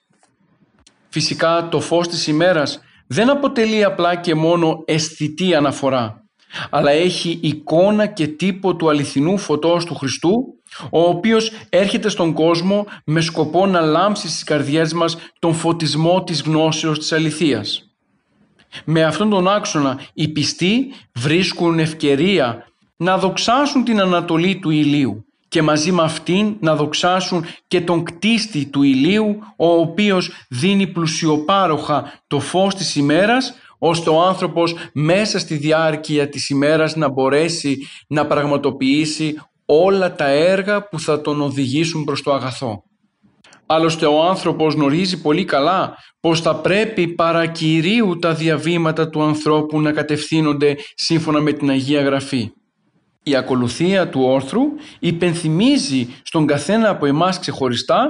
Φυσικά το φως της ημέρας δεν αποτελεί απλά και μόνο αισθητή αναφορά, αλλά έχει εικόνα και τύπο του αληθινού φωτός του Χριστού, ο οποίος έρχεται στον κόσμο με σκοπό να λάμψει στις καρδιές μας τον φωτισμό της γνώσεως της αληθείας. Με αυτόν τον άξονα οι πιστοί βρίσκουν ευκαιρία να δοξάσουν την ανατολή του ηλίου και μαζί με αυτήν να δοξάσουν και τον κτίστη του ηλίου ο οποίος δίνει πλουσιοπάροχα το φως της ημέρας ώστε ο άνθρωπος μέσα στη διάρκεια της ημέρας να μπορέσει να πραγματοποιήσει όλα τα έργα που θα τον οδηγήσουν προς το αγαθό. Άλλωστε ο άνθρωπος γνωρίζει πολύ καλά πως θα πρέπει παρακυρίου τα διαβήματα του ανθρώπου να κατευθύνονται σύμφωνα με την Αγία Γραφή. Η ακολουθία του όρθρου υπενθυμίζει στον καθένα από εμάς ξεχωριστά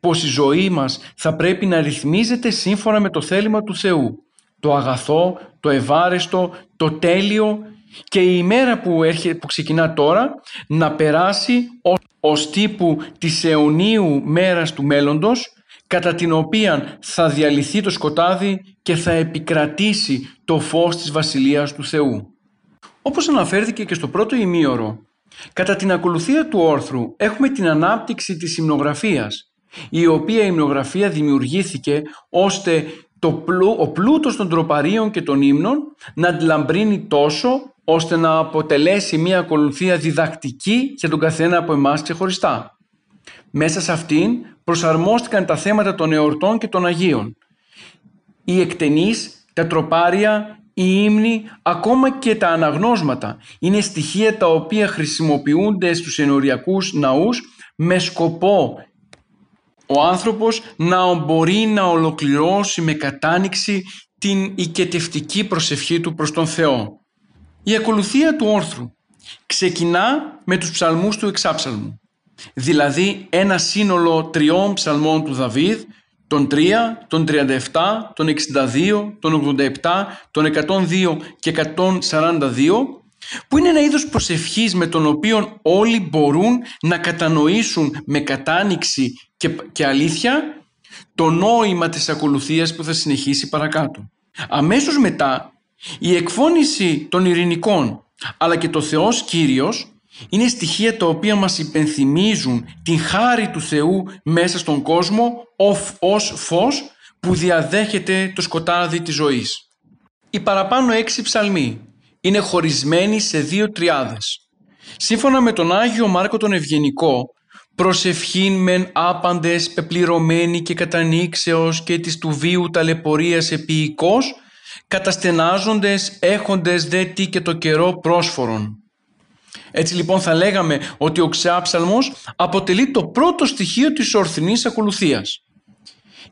πως η ζωή μας θα πρέπει να ρυθμίζεται σύμφωνα με το θέλημα του Θεού. Το αγαθό, το ευάρεστο, το τέλειο και η ημέρα που, έρχεται, που ξεκινά τώρα να περάσει ως, ως τύπου της αιωνίου μέρας του μέλλοντος κατά την οποία θα διαλυθεί το σκοτάδι και θα επικρατήσει το φως της Βασιλείας του Θεού. Όπως αναφέρθηκε και στο πρώτο ημίωρο, κατά την ακολουθία του όρθρου έχουμε την ανάπτυξη της υμνογραφίας, η οποία υμνογραφία δημιουργήθηκε ώστε το πλού, ο πλούτος των τροπαρίων και των ύμνων να αντιλαμπρύνει τόσο ώστε να αποτελέσει μια ακολουθία διδακτική για τον καθένα από εμάς ξεχωριστά. Μέσα σε αυτήν προσαρμόστηκαν τα θέματα των εορτών και των Αγίων. Οι εκτενείς, τα τροπάρια, οι ύμνοι, ακόμα και τα αναγνώσματα είναι στοιχεία τα οποία χρησιμοποιούνται στους ενοριακούς ναούς με σκοπό ο άνθρωπος να μπορεί να ολοκληρώσει με κατάνοιξη την οικετευτική προσευχή του προς τον Θεό. Η ακολουθία του όρθρου ξεκινά με τους ψαλμούς του εξάψαλμου, δηλαδή ένα σύνολο τριών ψαλμών του Δαβίδ, τον 3, τον 37, τον 62, τον 87, τον 102 και 142, που είναι ένα είδος προσευχής με τον οποίο όλοι μπορούν να κατανοήσουν με κατάνοιξη και, και αλήθεια το νόημα της ακολουθίας που θα συνεχίσει παρακάτω. Αμέσως μετά η εκφώνηση των ειρηνικών αλλά και το Θεός Κύριος Είναι στοιχεία τα οποία μας υπενθυμίζουν την χάρη του Θεού μέσα στον κόσμο ως φως που διαδέχεται το σκοτάδι της ζωής. Οι παραπάνω έξι ψαλμοί είναι χωρισμένοι σε δύο τριάδες. Σύμφωνα με τον Άγιο Μάρκο τον Ευγενικό, προσευχήν μεν άπαντες πεπληρωμένοι και κατανήξεως και της του βίου ταλαιπωρίας επίοικος, καταστενάζοντες έχοντες δε τι και το καιρό πρόσφορον. Έτσι λοιπόν θα λέγαμε ότι ο ξεάψαλμος αποτελεί το πρώτο στοιχείο της ορθινής ακολουθίας.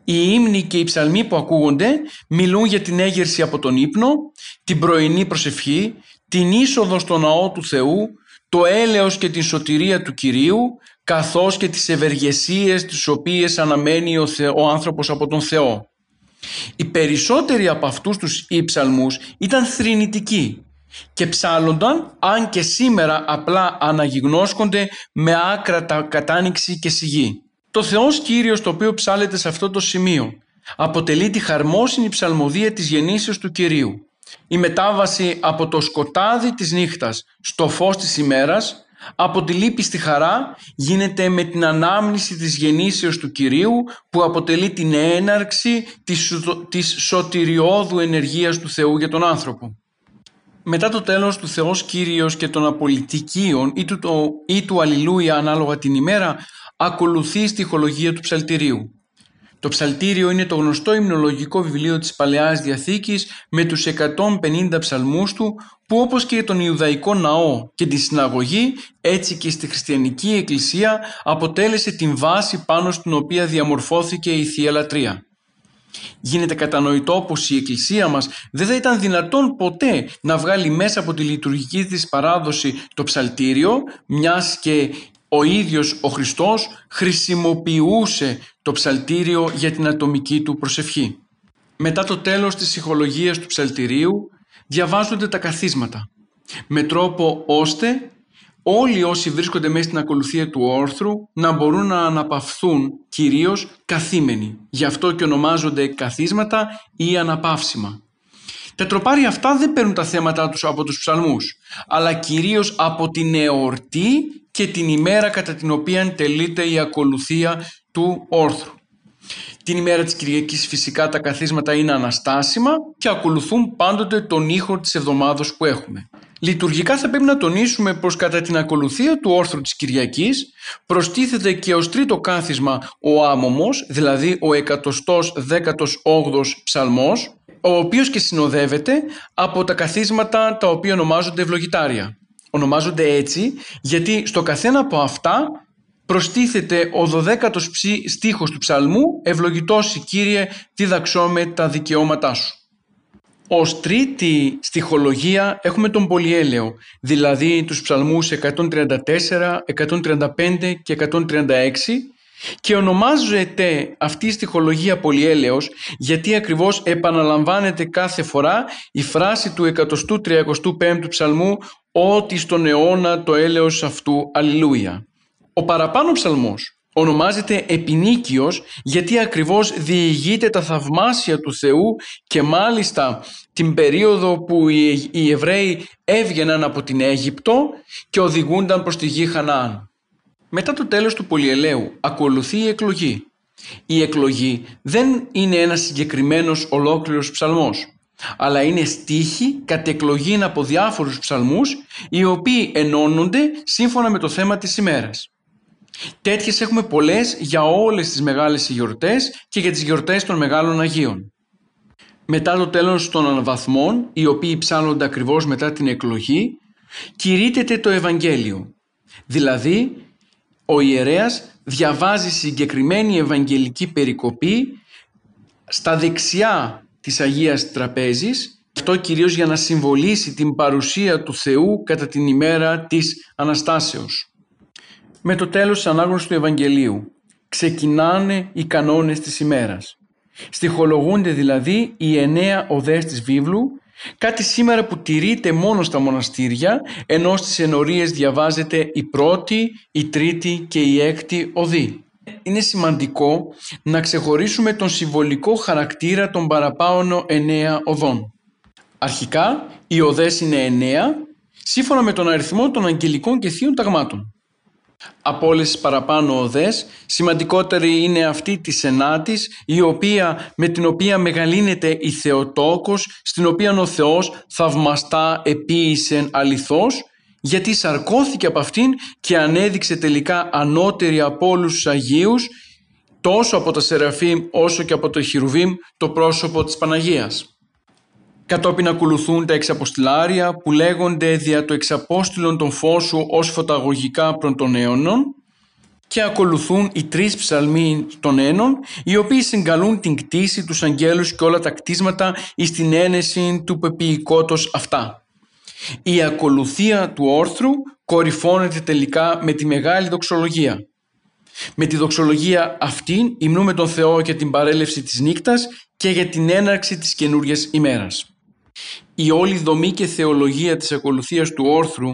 Οι ύμνοι και οι ψαλμοί που ακούγονται μιλούν για την έγερση από τον ύπνο, την πρωινή προσευχή, την είσοδο στο ναό του Θεού, το έλεος και την σωτηρία του Κυρίου, καθώς και τις ευεργεσίες τις οποίες αναμένει ο, ο άνθρωπος από τον Θεό. Οι περισσότεροι από αυτούς τους ύψαλμούς ήταν θρηνητικοί και ψάλλονταν αν και σήμερα απλά αναγυγνώσκονται με άκρατα κατάνοιξη και σιγή. Το Θεός Κύριος το οποίο ψάλλεται σε αυτό το σημείο αποτελεί τη χαρμόσυνη ψαλμοδία της γεννήσεως του Κυρίου. Η μετάβαση από το σκοτάδι της νύχτας στο φως της ημέρας από τη λύπη στη χαρά γίνεται με την ανάμνηση της γεννήσεως του Κυρίου που αποτελεί την έναρξη της, της σωτηριώδου ενεργείας του Θεού για τον άνθρωπο. Μετά το τέλος του Θεός Κύριος και των απολυτικίων ή του, το, ή του Αλληλούια ανάλογα την ημέρα ακολουθεί η στοιχολογία του ψαλτηρίου. Το ψαλτήριο είναι το γνωστό υμνολογικό βιβλίο της Παλαιάς Διαθήκης με τους 150 ψαλμούς του που όπως και τον Ιουδαϊκό ναό και τη συναγωγή έτσι και στη χριστιανική εκκλησία αποτέλεσε την βάση πάνω στην οποία διαμορφώθηκε η Θεία Λατρεία. Γίνεται κατανοητό πως η Εκκλησία μας δεν θα ήταν δυνατόν ποτέ να βγάλει μέσα από τη λειτουργική της παράδοση το ψαλτήριο μιας και ο ίδιος ο Χριστός χρησιμοποιούσε το ψαλτήριο για την ατομική του προσευχή. Μετά το τέλος της ψυχολογίας του ψαλτηρίου διαβάζονται τα καθίσματα με τρόπο ώστε όλοι όσοι βρίσκονται μέσα στην ακολουθία του όρθρου να μπορούν να αναπαυθούν κυρίως καθήμενοι. Γι' αυτό και ονομάζονται καθίσματα ή αναπαύσιμα. Τα τροπάρια αυτά δεν παίρνουν τα θέματα τους από τους ψαλμούς, αλλά κυρίως από την εορτή και την ημέρα κατά την οποία τελείται η ακολουθία του όρθρου. Την ημέρα της Κυριακής φυσικά τα καθίσματα είναι αναστάσιμα και ακολουθούν πάντοτε τον ήχο της εβδομάδος που έχουμε. Λειτουργικά θα πρέπει να τονίσουμε πως κατά την ακολουθία του όρθρου της Κυριακής προστίθεται και ως τρίτο κάθισμα ο άμομος, δηλαδή ο 118ος ψαλμός, ο οποίος και συνοδεύεται από τα καθίσματα τα οποία ονομάζονται ευλογητάρια. Ονομάζονται έτσι γιατί στο καθένα από αυτά προστίθεται ο 12ος στίχος του ψαλμού «Ευλογητός Κύριε, τι δαξώμε τα δικαιώματά σου». Ως τρίτη στιχολογία έχουμε τον πολυέλαιο, δηλαδή τους ψαλμούς 134, 135 και 136 και ονομάζεται αυτή η στιχολογία πολυέλεος γιατί ακριβώς επαναλαμβάνεται κάθε φορά η φράση του 135ου ψαλμού «Ότι στον αιώνα το έλεος αυτού, αλληλούια». Ο παραπάνω ψαλμός ονομάζεται επινίκιος γιατί ακριβώς διηγείται τα θαυμάσια του Θεού και μάλιστα την περίοδο που οι Εβραίοι έβγαιναν από την Αίγυπτο και οδηγούνταν προς τη γη Χανάαν. Μετά το τέλος του πολυελαίου ακολουθεί η εκλογή. Η εκλογή δεν είναι ένας συγκεκριμένος ολόκληρος ψαλμός, αλλά είναι στίχοι κατ' εκλογή από διάφορους ψαλμούς οι οποίοι ενώνονται σύμφωνα με το θέμα της ημέρας. Τέτοιες έχουμε πολλές για όλες τις μεγάλες γιορτές και για τις γιορτές των μεγάλων Αγίων. Μετά το τέλος των αναβαθμών, οι οποίοι ψάλλονται ακριβώς μετά την εκλογή, κηρύτεται το Ευαγγέλιο. Δηλαδή, ο ιερέας διαβάζει συγκεκριμένη Ευαγγελική περικοπή στα δεξιά της Αγίας Τραπέζης αυτό κυρίως για να συμβολήσει την παρουσία του Θεού κατά την ημέρα της Αναστάσεως. Με το τέλος της ανάγνωσης του Ευαγγελίου ξεκινάνε οι κανόνες της ημέρας. Στοιχολογούνται δηλαδή οι εννέα οδές της βίβλου, κάτι σήμερα που τηρείται μόνο στα μοναστήρια, ενώ στις ενορίες διαβάζεται η πρώτη, η τρίτη και η έκτη οδή. Είναι σημαντικό να ξεχωρίσουμε τον συμβολικό χαρακτήρα των παραπάνω εννέα οδών. Αρχικά οι οδές είναι εννέα σύμφωνα με τον αριθμό των αγγελικών και θείων ταγμάτων. Από όλες τι παραπάνω οδές, σημαντικότερη είναι αυτή της ενάτης, η οποία, με την οποία μεγαλύνεται η Θεοτόκος, στην οποία ο Θεός θαυμαστά επίησεν αληθώς, γιατί σαρκώθηκε από αυτήν και ανέδειξε τελικά ανώτερη από όλους τους Αγίους, τόσο από τα Σεραφείμ όσο και από το Χιρουβίμ, το πρόσωπο της Παναγίας. Κατόπιν ακολουθούν τα εξαποστηλάρια που λέγονται δια το εξαπόστηλον των φώσου ως φωταγωγικά προς των αίωνων και ακολουθούν οι τρεις ψαλμοί των ένων οι οποίοι συγκαλούν την κτήση τους αγγέλους και όλα τα κτίσματα εις την ένεση του πεποιηκότος αυτά. Η ακολουθία του όρθρου κορυφώνεται τελικά με τη μεγάλη δοξολογία. Με τη δοξολογία αυτή υμνούμε τον Θεό για την παρέλευση της νύκτας και για την έναρξη της καινούργιας ημέρας. Η όλη δομή και θεολογία της ακολουθίας του όρθρου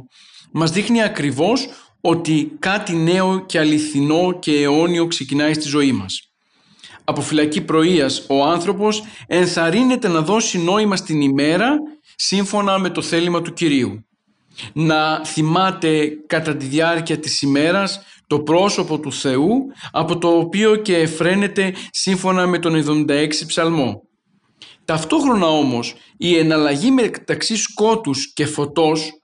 μας δείχνει ακριβώς ότι κάτι νέο και αληθινό και αιώνιο ξεκινάει στη ζωή μας. Από φυλακή πρωίας ο άνθρωπος ενθαρρύνεται να δώσει νόημα στην ημέρα σύμφωνα με το θέλημα του Κυρίου. Να θυμάται κατά τη διάρκεια της ημέρας το πρόσωπο του Θεού από το οποίο και εφραίνεται σύμφωνα με τον 76 ψαλμό. Ταυτόχρονα όμως η εναλλαγή μεταξύ σκότους και φωτός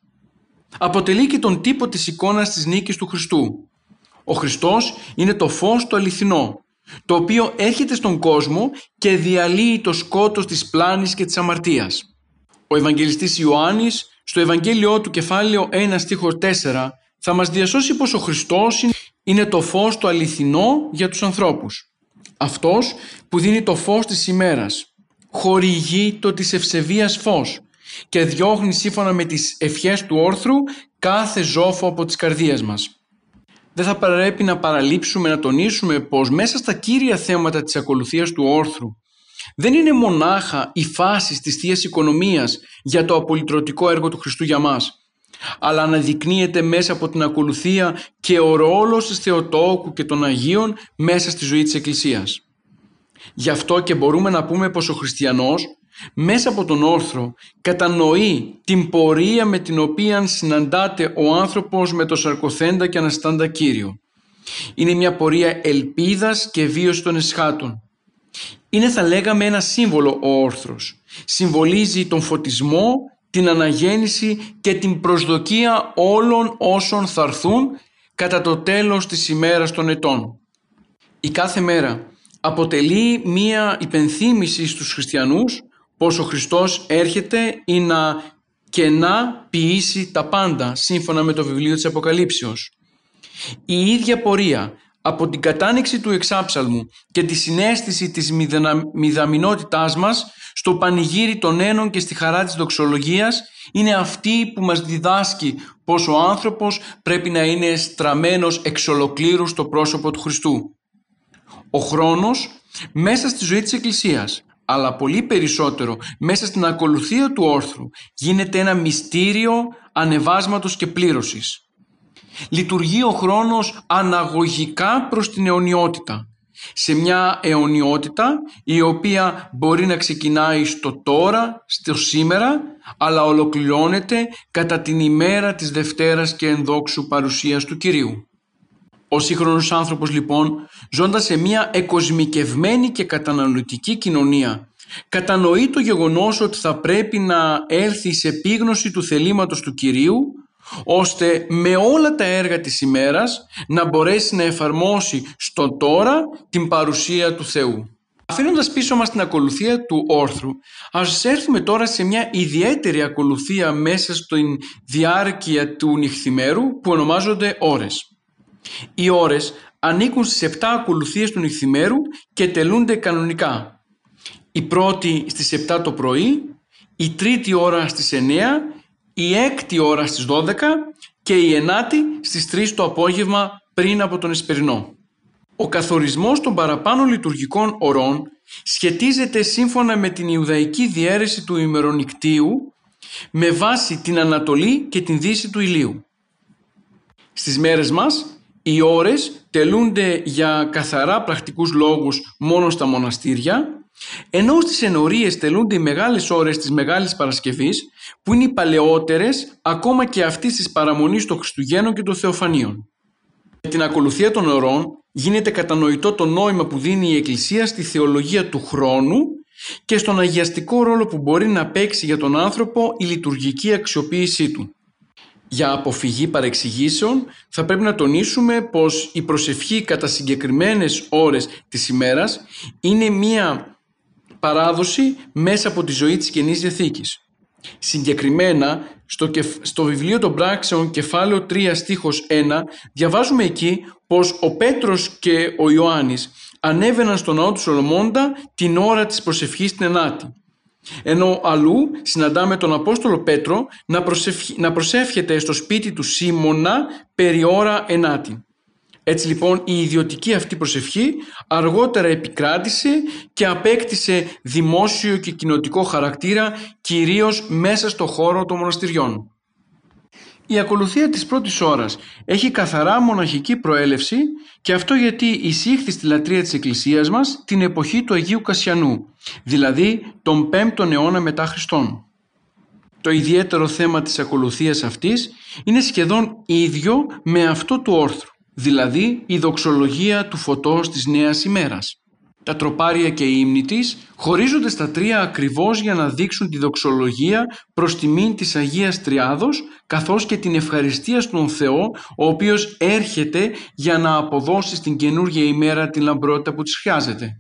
αποτελεί και τον τύπο της εικόνας της νίκης του Χριστού. Ο Χριστός είναι το φως το αληθινό, το οποίο έρχεται στον κόσμο και διαλύει το σκότος της πλάνης και της αμαρτίας. Ο Ευαγγελιστής Ιωάννης στο Ευαγγέλιό του κεφάλαιο 1 στίχος 4 θα μας διασώσει πως ο Χριστός είναι το φως το αληθινό για τους ανθρώπους. Αυτός που δίνει το φως της ημέρας, χορηγεί το της ευσεβίας φως και διώχνει σύμφωνα με τις ευχές του όρθρου κάθε ζώφο από τις καρδίες μας. Δεν θα πρέπει να παραλείψουμε να τονίσουμε πως μέσα στα κύρια θέματα της ακολουθίας του όρθρου δεν είναι μονάχα η φάση της θείας Οικονομίας για το απολυτρωτικό έργο του Χριστού για μας, αλλά αναδεικνύεται μέσα από την ακολουθία και ο ρόλος της Θεοτόκου και των Αγίων μέσα στη ζωή της Εκκλησίας. Γι' αυτό και μπορούμε να πούμε πως ο χριστιανός μέσα από τον όρθρο κατανοεί την πορεία με την οποία συναντάται ο άνθρωπος με το σαρκοθέντα και αναστάντα Κύριο. Είναι μια πορεία ελπίδας και βίωσης των εσχάτων. Είναι θα λέγαμε ένα σύμβολο ο όρθρος. Συμβολίζει τον φωτισμό, την αναγέννηση και την προσδοκία όλων όσων θα έρθουν κατά το τέλος της ημέρας των ετών. Η κάθε μέρα αποτελεί μία υπενθύμηση στους χριστιανούς πως ο Χριστός έρχεται ή να και να ποιήσει τα πάντα σύμφωνα με το βιβλίο της Αποκαλύψεως. Η ίδια πορεία από την κατάνοιξη του εξάψαλμου και τη συνέστηση της μηδαμινότητάς μας στο πανηγύρι των ένων και στη χαρά της δοξολογίας είναι αυτή που μας διδάσκει πως ο άνθρωπος πρέπει να είναι στραμμένος εξ ολοκλήρου στο πρόσωπο του Χριστού. Ο χρόνος μέσα στη ζωή της Εκκλησίας αλλά πολύ περισσότερο μέσα στην ακολουθία του όρθρου γίνεται ένα μυστήριο ανεβάσματος και πλήρωσης. Λειτουργεί ο χρόνος αναγωγικά προς την αιωνιότητα. Σε μια αιωνιότητα η οποία μπορεί να ξεκινάει στο τώρα, στο σήμερα, αλλά ολοκληρώνεται κατά την ημέρα της Δευτέρας και ενδόξου παρουσίας του Κυρίου. Ο σύγχρονος άνθρωπος λοιπόν, ζώντας σε μια εκοσμικευμένη και καταναλωτική κοινωνία, κατανοεί το γεγονός ότι θα πρέπει να έρθει σε επίγνωση του θελήματος του Κυρίου, ώστε με όλα τα έργα της ημέρας να μπορέσει να εφαρμόσει στο τώρα την παρουσία του Θεού. Αφήνοντας πίσω μας την ακολουθία του όρθρου, ας έρθουμε τώρα σε μια ιδιαίτερη ακολουθία μέσα στην διάρκεια του νυχθημέρου που ονομάζονται ώρες. Οι ώρες ανήκουν στις 7 ακολουθίες του νυχθημέρου και τελούνται κανονικά. Η πρώτη στις 7 το πρωί, η τρίτη ώρα στις 9, η έκτη ώρα στις 12 και η ενάτη στις 3 το απόγευμα πριν από τον Εσπερινό. Ο καθορισμός των παραπάνω λειτουργικών ωρών σχετίζεται σύμφωνα με την Ιουδαϊκή διαίρεση του ημερονικτίου με βάση την Ανατολή και την Δύση του ηλίου. Στις μέρες μας οι ώρες τελούνται για καθαρά πρακτικούς λόγους μόνο στα μοναστήρια Ενώ στις ενορίες τελούνται οι μεγάλες ώρες της Μεγάλης Παρασκευής που είναι οι παλαιότερες ακόμα και αυτής της παραμονής των Χριστουγέννων και των Θεοφανίων. Με την ακολουθία των ωρών γίνεται κατανοητό το νόημα που δίνει η Εκκλησία στη θεολογία του χρόνου και στον αγιαστικό ρόλο που μπορεί να παίξει για τον άνθρωπο η λειτουργική αξιοποίησή του. Για αποφυγή παρεξηγήσεων θα πρέπει να τονίσουμε πως η προσευχή κατά συγκεκριμένες ώρες της ημέρας είναι μία παράδοση μέσα από τη ζωή της Καινής Διαθήκης. Συγκεκριμένα στο, στο βιβλίο των πράξεων κεφάλαιο 3 στίχος 1 διαβάζουμε εκεί πως ο Πέτρος και ο Ιωάννης ανέβαιναν στον ναό του Σολομώντα την ώρα της προσευχής στην Ενάτη. Ενώ αλλού συναντάμε τον Απόστολο Πέτρο να, να προσεύχεται στο σπίτι του Σίμωνα περί ώρα ενάτη. Έτσι λοιπόν η ιδιωτική αυτή προσευχή αργότερα επικράτησε και απέκτησε δημόσιο και κοινοτικό χαρακτήρα κυρίως μέσα στο χώρο των μοναστηριών. Η ακολουθία της πρώτης ώρας έχει καθαρά μοναχική προέλευση και αυτό γιατί εισήχθη στη λατρεία της Εκκλησίας μας την εποχή του Αγίου Κασιανού, δηλαδή τον 5ο αιώνα μετά Χριστόν. Το ιδιαίτερο θέμα της ακολουθίας αυτής είναι σχεδόν ίδιο με αυτό του όρθρου, δηλαδή η δοξολογία του φωτός της νέας ημέρας. Τα τροπάρια και οι ύμνοι της χωρίζονται στα τρία ακριβώς για να δείξουν τη δοξολογία προς τιμήν της Αγίας Τριάδος καθώς και την ευχαριστία στον Θεό ο οποίος έρχεται για να αποδώσει στην καινούργια ημέρα την λαμπρότητα που της χρειάζεται.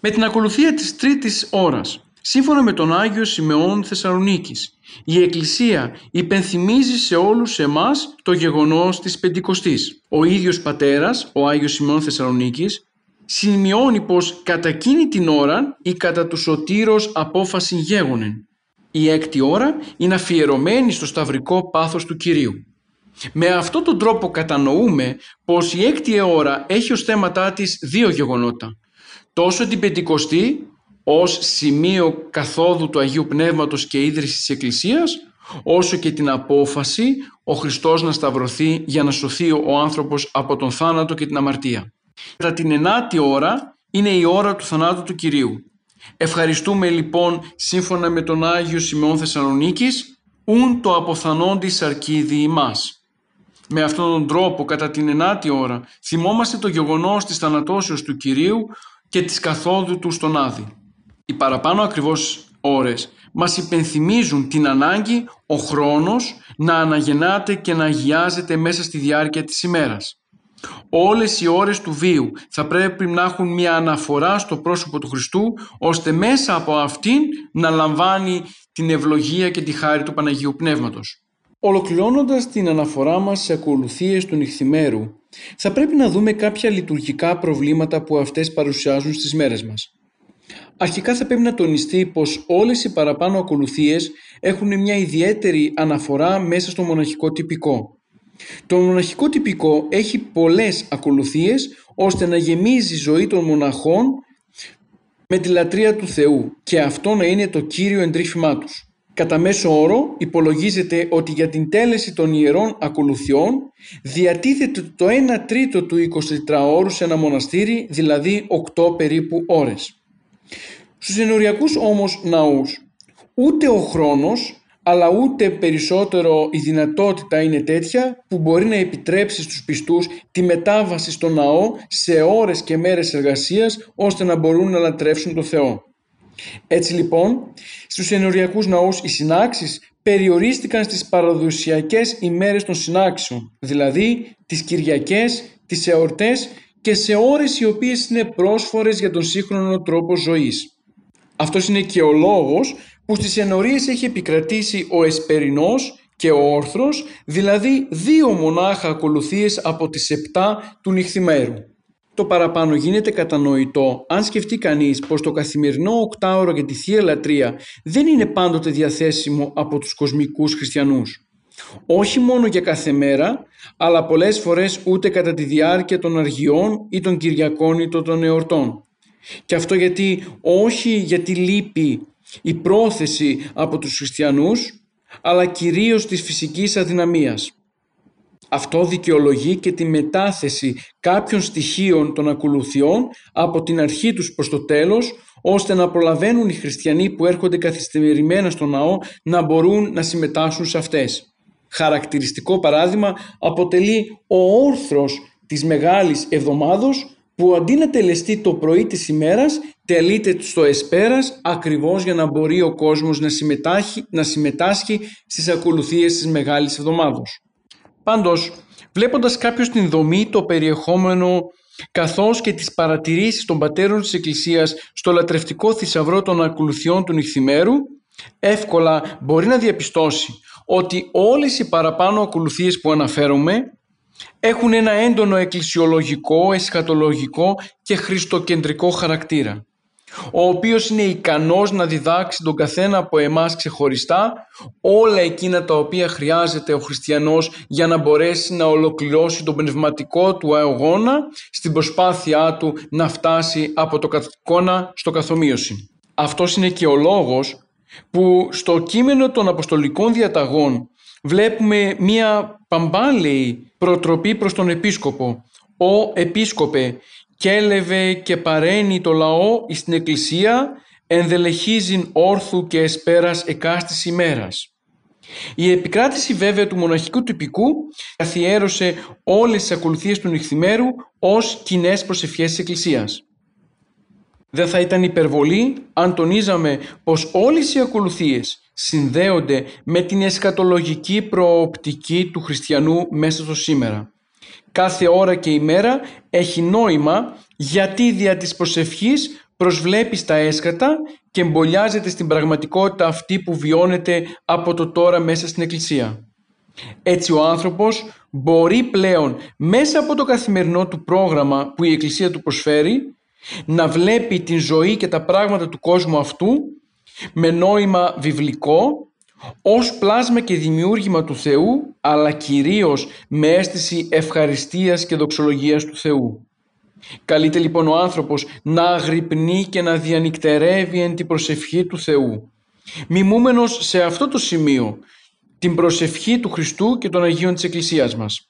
Με την ακολουθία της τρίτης ώρας, σύμφωνα με τον Άγιο Σιμεών Θεσσαλονίκης, η Εκκλησία υπενθυμίζει σε όλους εμάς το γεγονός της Πεντηκοστής. Ο ίδιος πατέρας, ο Άγιος Σιμεών Θεσσαλονίκης, σημειώνει πως κατά εκείνη την ώρα η κατά του σωτήρος απόφαση γέγονεν. Η έκτη ώρα είναι αφιερωμένη στο σταυρικό πάθος του Κυρίου. Με αυτόν τον τρόπο κατανοούμε πως η έκτη ώρα έχει ως θέματά της δύο γεγονότα. Τόσο την Πεντηκοστή ως σημείο καθόδου του Αγίου Πνεύματος και ίδρυσης της Εκκλησίας, όσο και την απόφαση ο Χριστός να σταυρωθεί για να σωθεί ο άνθρωπος από τον θάνατο και την αμαρτία. Κατά την ενάτη ώρα είναι η ώρα του θανάτου του Κυρίου. Ευχαριστούμε λοιπόν σύμφωνα με τον Άγιο Σιμεών Θεσσαλονίκης ούν το αποθανόντι αρκίδι ημάς. Με αυτόν τον τρόπο κατά την ενάτη ώρα θυμόμαστε το γεγονός της θανατώσεως του Κυρίου και της καθόδου του στον Άδη. Οι παραπάνω ακριβώς ώρες μας υπενθυμίζουν την ανάγκη ο χρόνος να αναγεννάται και να αγιάζεται μέσα στη διάρκεια της ημέρας. Όλες οι ώρες του βίου θα πρέπει να έχουν μια αναφορά στο πρόσωπο του Χριστού ώστε μέσα από αυτήν να λαμβάνει την ευλογία και τη χάρη του Παναγίου Πνεύματος. Ολοκληρώνοντας την αναφορά μας σε ακολουθίες του νυχθημέρου, θα πρέπει να δούμε κάποια λειτουργικά προβλήματα που αυτές παρουσιάζουν στις μέρες μας. Αρχικά θα πρέπει να τονιστεί πως όλες οι παραπάνω ακολουθίες έχουν μια ιδιαίτερη αναφορά μέσα στο μοναχικό τυπικό. Το μοναχικό τυπικό έχει πολλές ακολουθίες ώστε να γεμίζει η ζωή των μοναχών με τη λατρεία του Θεού και αυτό να είναι το κύριο εντρίφημά τους. Κατά μέσο όρο υπολογίζεται ότι για την τέλεση των ιερών ακολουθιών διατίθεται το 1 τρίτο του 24ωρου σε ένα μοναστήρι, δηλαδή 8 περίπου ώρες. Στους ενοριακούς όμως ναούς ούτε ο χρόνος αλλά ούτε περισσότερο η δυνατότητα είναι τέτοια που μπορεί να επιτρέψει στους πιστούς τη μετάβαση στο ναό σε ώρες και μέρες εργασίας ώστε να μπορούν να λατρεύσουν το Θεό. Έτσι λοιπόν, στους ενοριακούς ναούς οι συνάξεις περιορίστηκαν στις παραδοσιακές ημέρες των συνάξεων, δηλαδή τις Κυριακές, τις εορτές και σε ώρες οι οποίες είναι πρόσφορες για τον σύγχρονο τρόπο ζωής. Αυτός είναι και ο λόγος που στις ενορίες έχει επικρατήσει ο Εσπερινός και ο Όρθρος, δηλαδή δύο μονάχα ακολουθίες από τις επτά του νυχθημέρου. Το παραπάνω γίνεται κατανοητό αν σκεφτεί κανείς πως το καθημερινό οκτάωρο για τη Θεία Λατρεία δεν είναι πάντοτε διαθέσιμο από τους κοσμικούς χριστιανούς. Όχι μόνο για κάθε μέρα, αλλά πολλές φορές ούτε κατά τη διάρκεια των αργιών ή των Κυριακών ή των εορτών. Και αυτό γιατί όχι γιατί λείπει η πρόθεση από τους χριστιανούς αλλά κυρίως της φυσικής αδυναμίας. Αυτό δικαιολογεί και τη μετάθεση κάποιων στοιχείων των ακολουθιών από την αρχή τους προς το τέλος, ώστε να προλαβαίνουν οι χριστιανοί που έρχονται καθυστερημένα στο ναό να μπορούν να συμμετάσχουν σε αυτές. Χαρακτηριστικό παράδειγμα αποτελεί ο όρθρος της Μεγάλης Εβδομάδος που αντί να τελεστεί το πρωί της ημέρας τελείται στο εσπέρας ακριβώς για να μπορεί ο κόσμος να συμμετάσχει, να συμμετάσχει στις ακολουθίες της Μεγάλης Εβδομάδος. Πάντως, βλέποντας κάποιος την δομή, το περιεχόμενο καθώς και τις παρατηρήσεις των πατέρων της Εκκλησίας στο λατρευτικό θησαυρό των ακολουθιών του νυχθημέρου, εύκολα μπορεί να διαπιστώσει ότι όλες οι παραπάνω ακολουθίες που αναφέρομαι έχουν ένα έντονο εκκλησιολογικό, εσχατολογικό και χριστοκεντρικό χαρακτήρα ο οποίος είναι ικανός να διδάξει τον καθένα από εμάς ξεχωριστά όλα εκείνα τα οποία χρειάζεται ο χριστιανός για να μπορέσει να ολοκληρώσει τον πνευματικό του αγώνα στην προσπάθειά του να φτάσει από το καθηκόνα στο καθομοίωση. Αυτός είναι και ο λόγος που στο κείμενο των Αποστολικών Διαταγών βλέπουμε μία παμπάλαιη προτροπή προς τον Επίσκοπο. «Ο Επίσκοπε, κέλευε και παρένει το λαό εις την εκκλησία ενδελεχίζειν όρθου και εσπέρας εκάστης ημέρας. Η επικράτηση βέβαια του μοναχικού τυπικού καθιέρωσε όλες τις ακολουθίες του νυχθημέρου ως κοινές προσευχές της Εκκλησίας. Δεν θα ήταν υπερβολή αν τονίζαμε πως όλες οι ακολουθίες συνδέονται με την εσκατολογική προοπτική του χριστιανού μέσα στο σήμερα κάθε ώρα και ημέρα έχει νόημα γιατί δια της προσευχής προσβλέπεις στα έσκατα και εμπολιάζεται στην πραγματικότητα αυτή που βιώνεται από το τώρα μέσα στην Εκκλησία. Έτσι ο άνθρωπος μπορεί πλέον μέσα από το καθημερινό του πρόγραμμα που η Εκκλησία του προσφέρει να βλέπει την ζωή και τα πράγματα του κόσμου αυτού με νόημα βιβλικό ως πλάσμα και δημιούργημα του Θεού αλλά κυρίως με αίσθηση ευχαριστίας και δοξολογίας του Θεού. Καλείται λοιπόν ο άνθρωπος να αγρυπνεί και να διανυκτερεύει εν την προσευχή του Θεού. Μιμούμενος σε αυτό το σημείο την προσευχή του Χριστού και των Αγίων της Εκκλησίας μας.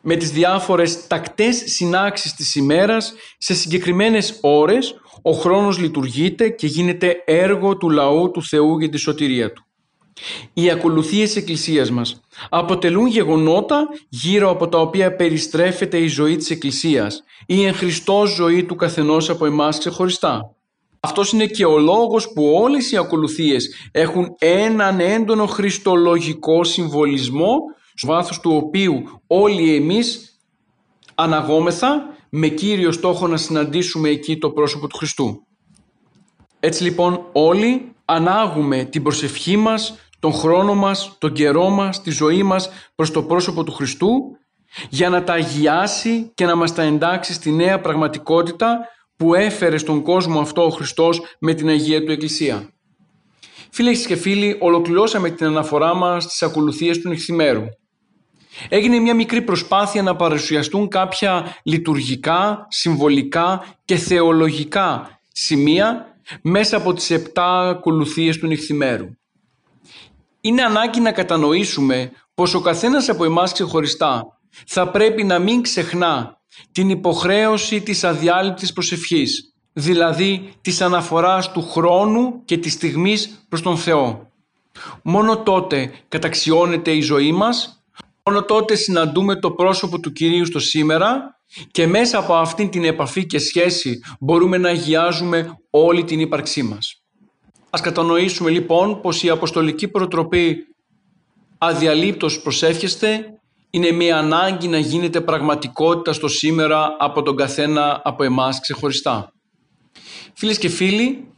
Με τις διάφορες τακτές συνάξεις της ημέρας σε συγκεκριμένες ώρες ο χρόνος λειτουργείται και γίνεται έργο του λαού του Θεού για τη σωτηρία του. Οι ακολουθίες της Εκκλησίας μας αποτελούν γεγονότα γύρω από τα οποία περιστρέφεται η ζωή της Εκκλησίας, η εν Χριστώ ζωή του καθενός από εμάς ξεχωριστά. Αυτός είναι και ο λόγος που όλες οι ακολουθίες έχουν έναν έντονο χριστολογικό συμβολισμό στο βάθος του οποίου όλοι εμείς αναγόμεθα με κύριο στόχο να συναντήσουμε εκεί το πρόσωπο του Χριστού. Έτσι λοιπόν όλοι ανάγουμε την προσευχή μας τον χρόνο μας, τον καιρό μας, τη ζωή μας προς το πρόσωπο του Χριστού για να τα αγιάσει και να μας τα εντάξει στη νέα πραγματικότητα που έφερε στον κόσμο αυτό ο Χριστός με την Αγία του Εκκλησία. Φίλες και φίλοι, ολοκληρώσαμε την αναφορά μας στις ακολουθίες του νυχθημέρου. Έγινε μια μικρή προσπάθεια να παρουσιαστούν κάποια λειτουργικά, συμβολικά και θεολογικά σημεία μέσα από τις επτά ακολουθίες του νυχθημέρου είναι ανάγκη να κατανοήσουμε πως ο καθένας από εμάς ξεχωριστά θα πρέπει να μην ξεχνά την υποχρέωση της αδιάλειπτης προσευχής, δηλαδή της αναφοράς του χρόνου και της στιγμής προς τον Θεό. Μόνο τότε καταξιώνεται η ζωή μας, μόνο τότε συναντούμε το πρόσωπο του Κυρίου στο σήμερα και μέσα από αυτήν την επαφή και σχέση μπορούμε να αγιάζουμε όλη την ύπαρξή μας. Ας κατανοήσουμε λοιπόν πως η Αποστολική Προτροπή αδιαλείπτως προσεύχεστε είναι μια ανάγκη να γίνεται πραγματικότητα στο σήμερα από τον καθένα από εμάς ξεχωριστά. Φίλες και φίλοι,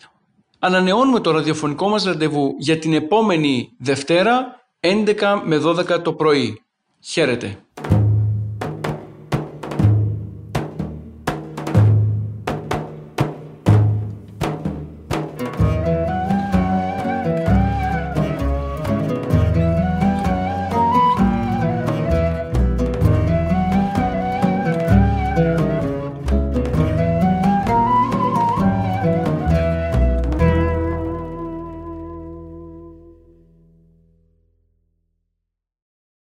ανανεώνουμε το ραδιοφωνικό μας ραντεβού για την επόμενη Δευτέρα 11 με 12 το πρωί. Χαίρετε.